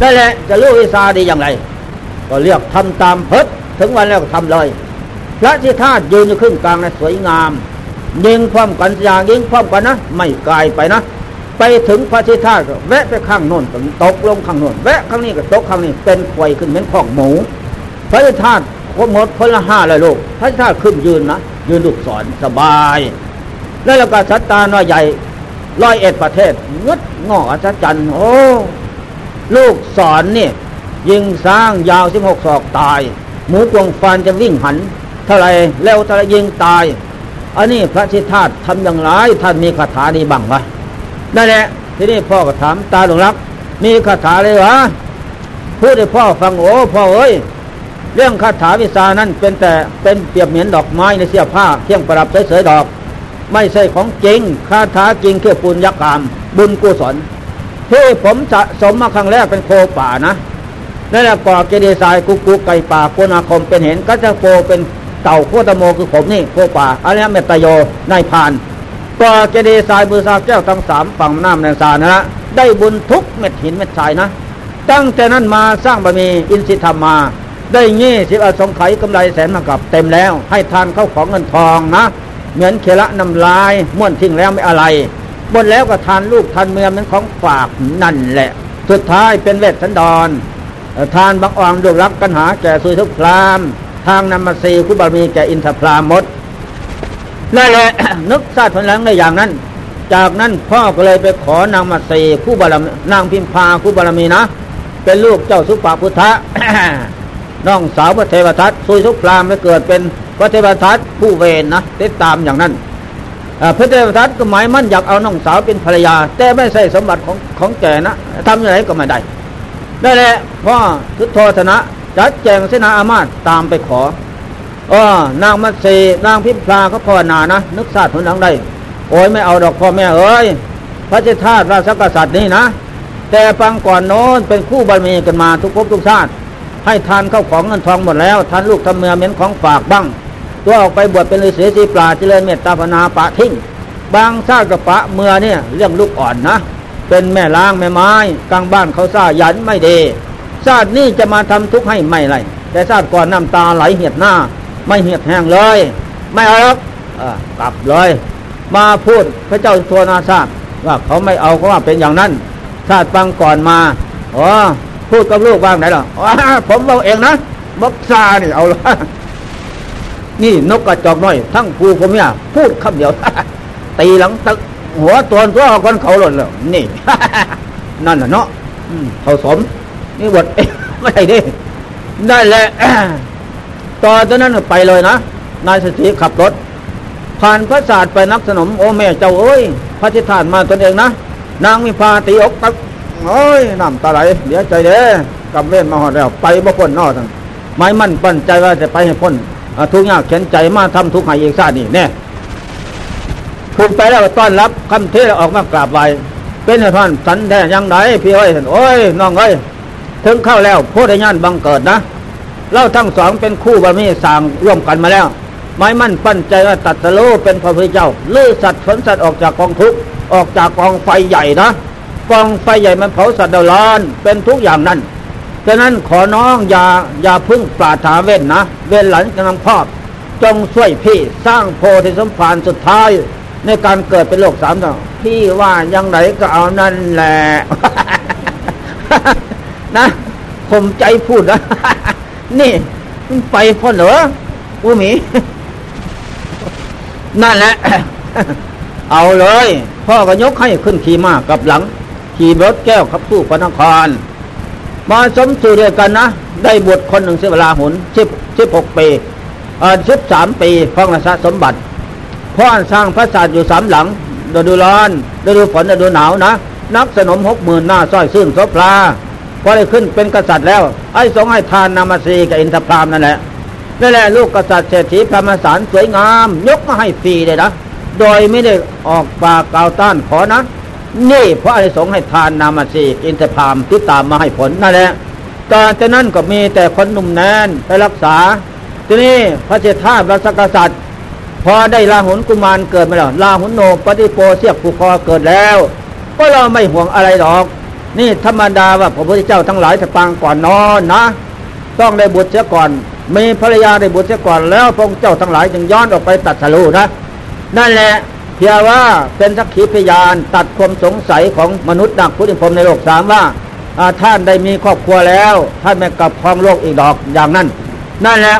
นั่นแหละจะรู้วิชาดีอย่างไร ก็เรียกทำตามเพิดถึงวันแล้วก็ทำเลยพระที่ธาตุยืนอยู่ครึ่งกลางนะสวยงามยิงพร้อมกันอย่างยิงพร้อมกันนะไม่ไกลไปนะไปถึงพระที่ธาตุแวะไปข้างโน้นก็ตกลงข้างโน้นแวะข้างนี้ก็ตกข้างนี้เป็นควยขึ้นเหมือนของหมู พระที่ธาตุหมดคนละห้าเลยลูกพระที่ธาตุขึ้นยืนนะ ยืนลูกศรสบาย แล้วเราก็สัตตาน้อยใหญ่ร้อยเอ็ดประเทศงดงออัศจรรย์โอ้ลูกศรนนี่ยิงสร้างยาวสิบหกศอกตาย หมูกวงฟันจะวิ่งหันเท่าไรแล้วเท่าไรยิงตาย อันนี้พระชิตาทำอย่างไรท่านมีคาถาดีบ้างไหมนั่นแหละที่นี้พ่อก็ถามตาหลวงรัก มีคาถาเลยวะพูดให้พ่อฟังโอ้พ่อเอ้ย เรื่องคาถาวิชานั้นเป็นแต่เป็นเปรียบเหมือนดอกไม้ในเสื้อผ้าเครื่องประดับเสยๆดอก ไม่ใช่ของจริงคาถาจริงคือปุญญกรรมบุญกุศลที่ผมสะสมมาครั้งแรกเป็นโคป่านะนั่นแหละก่อเกดีทรายกุกุไก่ป่าโกนาคมเป็นเห็นก็จะโคเป็นเต่าโคตโมคือผมนี่โคป่าอันนี้เมตโยนายพานก่อเจดีย์ทรายมือซาแก้วทั้งสามฝั่งน้ำแดงสานะฮะได้บุญทุกเม็ดหินเม็ดทรายนะ ตั้งแต่นั้นมาสร้างบารมีอินทรธรรมมา ได้ยี่สิบอสงไขยกำไรแสนมากับเต็มแล้ว ให้ทานเข้าของเงินทองนะ เหมือนเคละน้ำลายม้วนทิ้งแล้วไม่อะไรบนแล้วก็ทานลูกทานเมืองเป็นของฝากนั่นแหละ สุดท้ายเป็นเวทสันดรทานบางอ่องดวงรักกันหาแก่สุยทุกพราม ทางนำมาซีคุบารมีแก่อินทพรามมดนั่นแหละนึกซาดผลหลังในอย่างนั้น จากนั้นพ่อก็เลยไปขอนางมาซีคู่บารมีนางพิมพาคู่บารมีนะ เป็นลูกเจ้าสุปาพุทธะ น้องสาวพระเทวทัตสุยทุกพรามไปเกิดเป็นพระเทวทัตผู้เวรนนะติดตามอย่างนั้นพระเทวทัตก็หมายมั่นอยากเอาน้องสาวเป็นภรรยา แต่ไม่ใช่สมบัติของของแกนะทำอย่างไรก็ไม่ได้ได้แหละพ่อทุตโทธนะจัดแจงเสนาอามาตตามไปขอเออนางมัตสีนางพิมพลาเขาภาวนานะนึกศาสตร์ผลหลังได้โอ้ยไม่เอาดอกพ่อแม่เอ้ยพระเจ้าธาตุราชกษัตริย์นี่นะ แต่ฟังก่อนโน้นเป็นคู่บารมีกันมาทุกภพทุกชาติ ให้ทานเข้าของเงินทองหมดแล้วทานลูกทำเมือเหม็นของฝากบ้าง ตัวออกไปบวชเป็นฤาษีสีปลาเจริญเมตตาภนาปะทิ้งบางชาติกับปะเมื่อเนี่ยเรื่องลูกอ่อนนะ เป็นแม่ล้างแม่ไม้กลางบ้านเขาซ่ายันไม่ดีชาตินี้จะมาทำทุกข์ให้ไม่ไรแต่ชาติก่อนน้ำตาไหลเหียดหน้า ไม่เหียดแห้งเลย ไม่เอาหรอกกลับเลย มาพูดพระเจ้าตัวนาชาติว่าเขาไม่เอาเขาว่าเป็นอย่างนั้นชาติฟังก่อนมาอ๋อ พูดกับลูกว่างไหนหรอผมเอาเองนะบักซานี่เอาละนี่นกกระจอกน้อย ทั้งครูผมเนี่ยพูดคำเดียวตีหลังตึกหัวตัวตัวคนเขาหล่นแล้วนี่นั่นแหละเนาะเขาสม นี่บทไม่ใช่ดิได้แหละตอจากนั้นไปเลยนะนายสถีขับรถ ผ่านพระศาสตร์ไปนักสนมโอแม่เจ้าเอ้ยพระทิฐานมาตนเองนะนางมีพาตีอกตัก โอ้ยน้ำตาไหลเดี๋ยวใจเด้กับเว้นมาหอดแล้ว ไปบ่พ้นนอทั้งไม่มั่นปั้นใจว่าจะไปให้พ้นทุกอย่างเข็นใจมาทำทุกข์ให้เอีกซานี่แน่ถูกไปแล้วต้อนรับคำเทศออกมากราบไหวเป็นท่านสันแท้ยังไงพี่เอ้ยโอ้ยน้องเอ้ยถึงเข้าแล้วโพธิญาณบังเกิดนะเล่าทั้งสองเป็นคู่บารมีสางร่วมกันมาแล้ว ไม้มั่นปั้นใจว่าตัดสโลเป็นพระพุทธเจ้าลื้อสัตว์ฝนสัตว์ออกจากกองทุกข์ออกจากกองไฟใหญ่นะ กองไฟใหญ่มันเผาสัตว์ดร้อนเป็นทุกอย่างนั้นฉะนั้นขอน้องอย่าอย่าพึ่งปราถาเว้นนะ เว้นหลังกำลังพอบจงช่วยพี่สร้างโพธิสมภารสุดท้าย ในการเกิดเป็นโลกสามดาวพี่ว่ายังไงก็เอานั่นแหละนะผมใจพูดนะนี่ไปพ่อเหรออูหมี นั่นแหละ เอาเลย พ่อก็ยกให้ขึ้นขี่ม้ากับหลัง ขี่รถแก้วขับสู้พระนคร มาสมสู่ด้วยกันนะ ได้บวชคนหนึ่งเสียเวลาหุนสิบสิบหกปีอ่าสิบสามปีพ้องราชสมบัติพ่อสร้างพระศาสตร์อยู่สามหลังฤดูร้อนฤดูฝนฤดูหนาวนะ นักสนมหกหมื่นหน้าสร้อยซื่นโสภาพอได้ขึ้นเป็นกษัตริย์แล้ว ไอ้สองให้ทานนามาสีกับอินทพรามนั่นแหละนั่นแหละลูกกษัตริย์เศรษฐีพรมสารสวยงาม ยกมาให้ฟรีเลยนะ โดยไม่ได้ออกปากกล่าวต้านขอนะ นี่พระไอ้สงให้ทานนามาสีอินทพามที่ตามมาให้ผลนั่นแหละตอนแต่นั้นก็มีแต่คนหนุ่มแน่นไปรักษา ทีนี้พระเจ้าท่าพระสกษัตริย์พอได้ลาหุนกุมารเกิดมาแล้วลาหุนโนปฏิโปเสียบผูคอเกิดแล้ว ก็เราไม่ห่วงอะไรหรอก นี่ธรรมดาว่าพระพุทธเจ้าทั้งหลายจะปางก่อนนอนนะ ต้องได้บุตรเสียก่อน มีภรรยาได้บุตรเสียก่อนแล้วพระเจ้าทั้งหลายจึงย้อนออกไปตัดสรุนะ นั่นแหละ พียงว่าเป็นสักขีพยานตัดความสงสัยของมนุษย์นักพุทธิพรมในโลกสามว่าท่านได้มีครอบครัวแล้ว ท่านไม่กลับครองโลกอีกดอกอย่างนั้น นั่นแหละ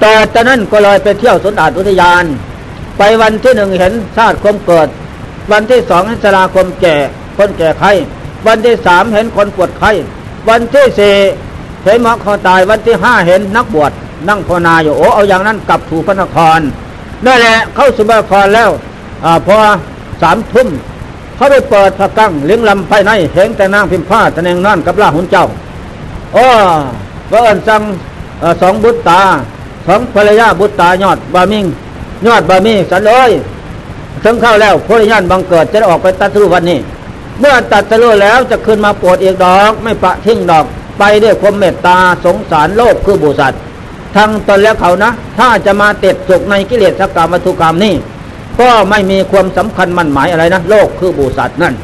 แต่ตอนนั้นก็เลยไปเที่ยวสนอาอุทยาน ไปวันที่หนึ่งเห็นชาติความเกิด วันที่สองเห็นชราความแก่คนแก่ไข้วันที่สามเห็นคนปวดไข้วันที่สี่เห็นหมอคอตายวันที่ห้าเห็นนักบวชนั่งภาวนาอยู่โอ้เอาอย่างนั้นกลับถูพระนคร นั่นแหละเข้าสุพระนครแล้วอพอสามทุ่มเขาไปเปิดพระกั้งเลี้ยงลำภายในเห็นแต่นางพิมพ์ผ้าแสดงนั่นกับล่าหุนเจ้าโอ้พระเอิญสั่งสองบุตรตาสองภรรยาบุตรตายอดบามิงยอดบามีสันเลยถึงเข้าแล้วพระญาณบังเกิดจะออกไปตัดสู้วันนี้ เมื่อตัดสรู้แล้วจะขึ้นมาปวดอีกดอก ไม่ปะทิ้งดอก ไปด้วยความเมตตาสงสารโลกคือบุษัต ทั้งตนและเขานะ ถ้าจะมาเต็ดสุกในกิเลสกรรมวัตถุกรรมนี่ก็ไม่มีความสำคัญมั่นหมายอะไรนะ โลกคือบุษัตนั่น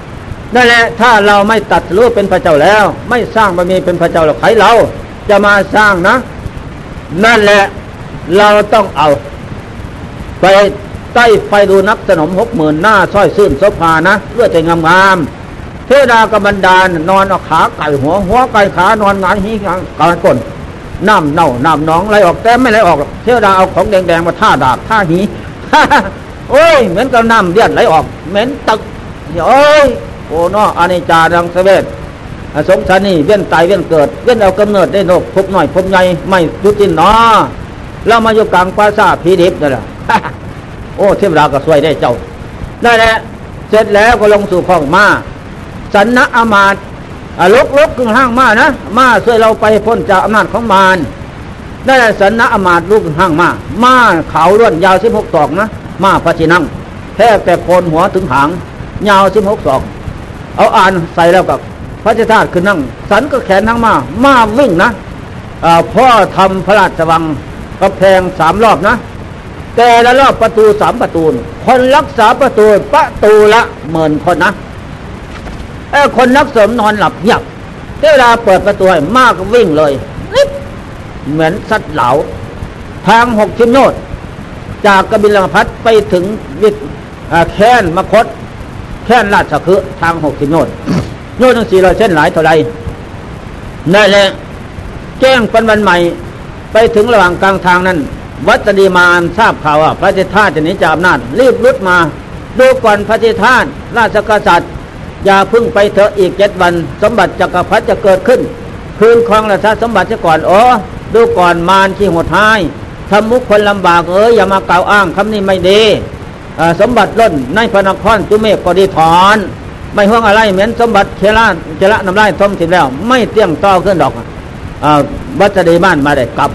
นั่นแหละถ้าเราไม่ตัดรู้เป็นพระเจ้าแล้ว ไม่สร้างบารมีเป็นพระเจ้าหรอกใครเราจะมาสร้างนะ นั่นแหละเราต้องเอา ไปใต้ไฟดูนักสนมหกหมื่นหน้าสร้อยซื่นโสภานะเพื่อจะงามงามเทดากบันดาลนอนเอาขาไก่หัวหัวไก่ขานอนงานหีกางก้น น้ำเน่าน้ำน้องไหลออกแต่ไม่ไหลออกเทวดาเอาของแดงๆมาท่าดาบท่าหีโอ้ยเหม็นกับน้ำเลือดไหลออก เหม็นตึกโอ้ยโอ้นออานิจาดังเสวตสงสารนี่เวียนตายเวียนเกิด เวียนเอากำเนิดได้นกพบหน่อยพบใหญ่ไม่จุจินนอเรามาอยู่กลางปราสาทพีดิบนั่นแหละโอ้เทวดาก็สวยได้เจ้าได้แหละเสร็จแล้วก็ลงสู่ข้องมาสันนะอามาต ลกลกกึ่งห้างมานะมาช่วยเราไปพ้นจากอำนาจของมารได้สันนะอมาตลูกห้างมามาเขาล้วนยาวสิบหกศอกนะมาพระชินั่งแทบแต่โคนหัวถึงหาง ยาวสิบหกศอก เอาอ่านใส่แล้วกับพระเจ้าธาตุคือนั่ง สันก็แขนทั้งมา มาวิ่งนะพ่อทำพระราชวังกระแพงสามรอบนะ แต่ละรอบประตูสามประตู คนรักษาประตูประตูละหมื่นคนนะ ไอ้คนนักสมนอนหลับเงียบเวลาเปิดประตูให้มากวิ่งเลยเหมือนสัตว์เหลา ทางหกชิมโนดจากกบิลพัทไปถึงวิแค้นมคต แค้นราชคือทางหกชิมโนดโนทั้งสี่ร้อยเส้นหลายเท่าไรนั่นแหละแจ้งเป็นวันใหม่ ไปถึงระหว่างกลางทางนั้น วัดดีมานทราบข่าวว่าพระเจ้าท่าจะหนีจากอำนาจรีบรุดมา ดูก่อนพระเจ้าท่านราชกษัตริย์ อย่าพึ่งไปเถอะอีกเจ็ดวัน สมบัติจักรพรรดิจะเกิดขึ้น คืนครองราชสมบัติจะก่อนอ๋อดูก่อนมารที่หดท้ายทำมุขคนลำบากเอ้ยอย่ามากล่าวอ้างคำนี้ไม่ดีสมบัติล้นในพระนครจุเมฆก็ดีถอน ไม่ห่วงอะไรเหมือนสมบัติเคลาเจระนำไล่ทมสิบแล้ว ไม่เตี้ยงต่อขึ้นดอกวัดดีบ้านมาได้กลับ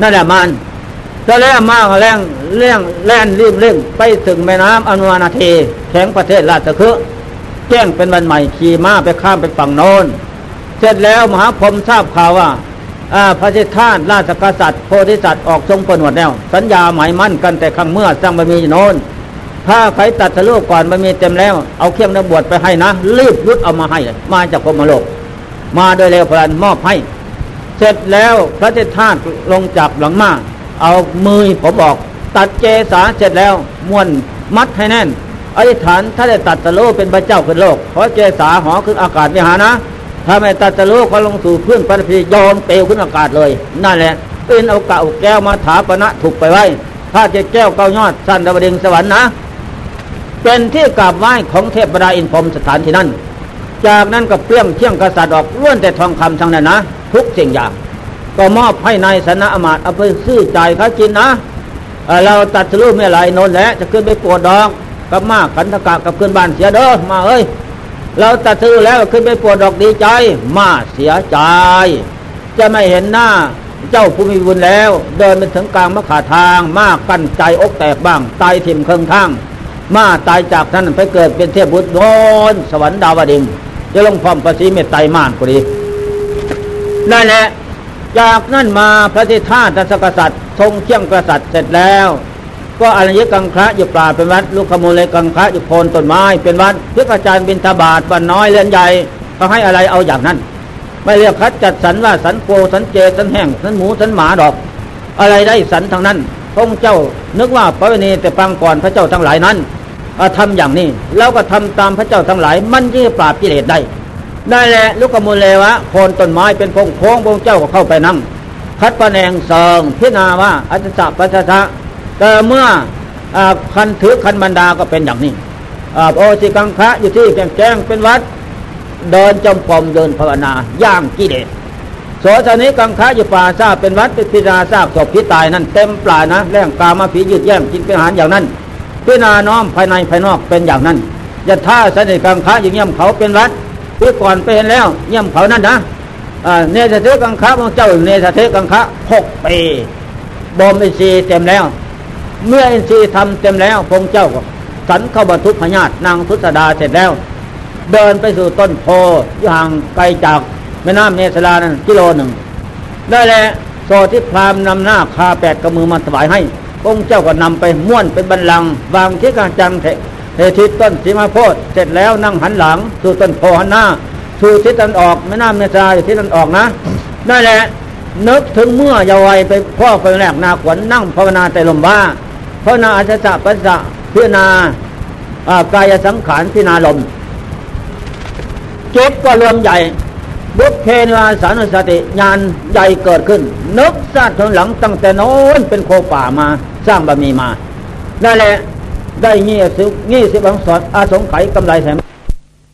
นั่นแหละมันจะแล้วมากแรงเร่งแล่นรีบเร่งไปถึงแม่น้ำอนุวานาเทแข็งประเทศราชคือ แจ้งเป็นวันใหม่ขี่ม้าไปข้ามไปฝั่งโน้นเสร็จแล้วมหาพรหมทราบข่าวว่าพระเจ้าท่านราชกษัตริย์โพธิสัตว์ออกทรงประนวดแล้ว สัญญาหมายมั่นกันแต่ครั้งเมื่อสร้างบารมีโน้นถ้าใครตัดทะลุก่อนบารมีเต็มแล้ว เอาเครื่องนบวชไปให้นะ รีบยุดเอามาให้มาจากพมโลก มาโดยเร็วพลันมอบให้ เสร็จแล้วพระเจ้าท่านลงจากหลังมาเอามือผมบอก ตัดเจสาเสร็จแล้วม้วนมัดให้แน่น อธิษฐานถ้าได้ตัดตะโลเป็นพระเจ้าขึ้นโลกเพราะเจสาหอขึ้นอากาศไม่หานะถ้าไม่ตัดตะโลก็ลงสู่พื้นปฐพียอมเปลวขึ้นอากาศเลย นั่นแหละเป็นเอาเก่าแก้วมาถาปณะถูกไปไว้ถ้าจะแก้วเก้ายอดสั้นดาวดึงสวรรค์นะ เป็นที่กราบไหว้ของเทพบดาอินพรมสถานที่นั้นจากนั้นก็เปลี่ยงเชี่ยงกษัตริย์ออกล้วนแต่ทองคำทั้งนั้นนะ ทุกสิ่งอย่าง ก็มอบให้ในายสนะอมาตเอาไปซื้อจ่ายเขากินนะเราตัดสรุปไม่อไรนนแหละจะขึ้นไปปวดดอก กับมากขันธกะกับเพื่อนบ้านเสียเด้อมาเอ้ยเราตัดซื้อแล้วขึ้นไปปวดดอกดีใจ มาเสียใจ จะไม่เห็นหน้าเจ้าผู้มีบุญแล้ว เดินไปถึงกลางมะขาทาง มากั้นใจอกแตกบ้างตายถิ่มเครื่องทางมาตายจากท่านไปเกิดเป็นเทพบุตรโนนสวรรค์ดาวดิงจะลงพร้อมประสีเมตไตรมานก็ดีนั่นแหละจากนั้นมาพระเท่าตสกษัตริย์ ทรงเชี่ยงกษัตริย์เสร็จแล้ว ก็อรัญญกังคะอยู่ป่าเป็นวัด ลูกขมูลเลยกังคะอยู่โคนต้นไม้เป็นวัดเพื่ออาจารย์บินทบาทบ้านน้อยเรือนใหญ่เขาให้อะไรเอาอย่างนั้น ไม่เรียกคัดจัดสรรว่าสันโกสันเจสันแห้งสันหมูสันหมาดอก อะไรได้สันทางนั้นพระเจ้านึกว่าพระเวณีแต่ปังก่อนพระเจ้าทั้งหลายนั้นทำอย่างนี้แล้วก็ทำตามพระเจ้าทั้งหลาย มันยิ่ปราบกิเลสได้ได้แหละลูกขมูลเลวะโคนต้นไม้เป็นพงโค้งพระเจ้าก็เข้าไปนั่งคัดประแนงเสิงพิจารณาว่าอัจฉริปัสสะ แต่เมื่อคันถือคันบรรดาก็เป็นอย่างนี้โอสิกังคะอยู่ที่แจ้งแจ้งเป็นวัด เดินจมปอมเดินภาวนาย่างกิเลสโสสนิกังคะอยู่ป่าซาเป็นวัดเป็นพิจาซากศพพิตายนั้นเต็มปลายนะแรงกามาผียืดแย่งกินเป็นอาหารอย่างนั้นพิจาน้อมภายในภายนอกเป็นอย่างนั้นย่าท่าสนิกังคะอย่างเยี่ยมเขาเป็นวัดคือก่อนไปเห็นแล้วเยี่ยมเขานั่นนะเนสเทกังคะพระเจ้าเนสเทกังคะหกปีบอมไอซีเต็มแล้ว เมื่ออินทรีย์ทำเต็มแล้วพงเจ้าก็สันเข้าบรรทุกพญาตนางทุสดาเสร็จแล้ว เดินไปสู่ต้นโพอยู่ห่างไกลจากแม่น้ำเมสลานั้นกิโลหนึ่งได้แล้วโซที่พรามนำหน้าคาแปดกระมือมาถวายให้พงเจ้าก็นำไปม้วนเป็นบันลังวางที่กลางจังเททิศต้นสีมาโพธเสร็จแล้วนั่งหันหลังสู่ต้นโพหันหน้าสู่ทิศตะวันออกแม่น้ำเมสลาอยู่ทิศตะวันออกนะได้แหละนึกถึงเมื่อเยาวัยไปพ่อคนแรกนาขวัญนั่งภาวนาแต่ลมบ้า พราะนาอาจฉะปัสสะพิณากายสังขารพิณาลมเจ็บก็รวมใหญ่บุพเพนวาสานสติญาณใหญ่เกิดขึ้น นึกซาดทนหลังตั้งแต่โน้นเป็นโคป่ามาสร้างบะมีมา ได้แหละ ได้เงี้ยสิงี้ยสิบังสอดอาสงไขยกำไรแสม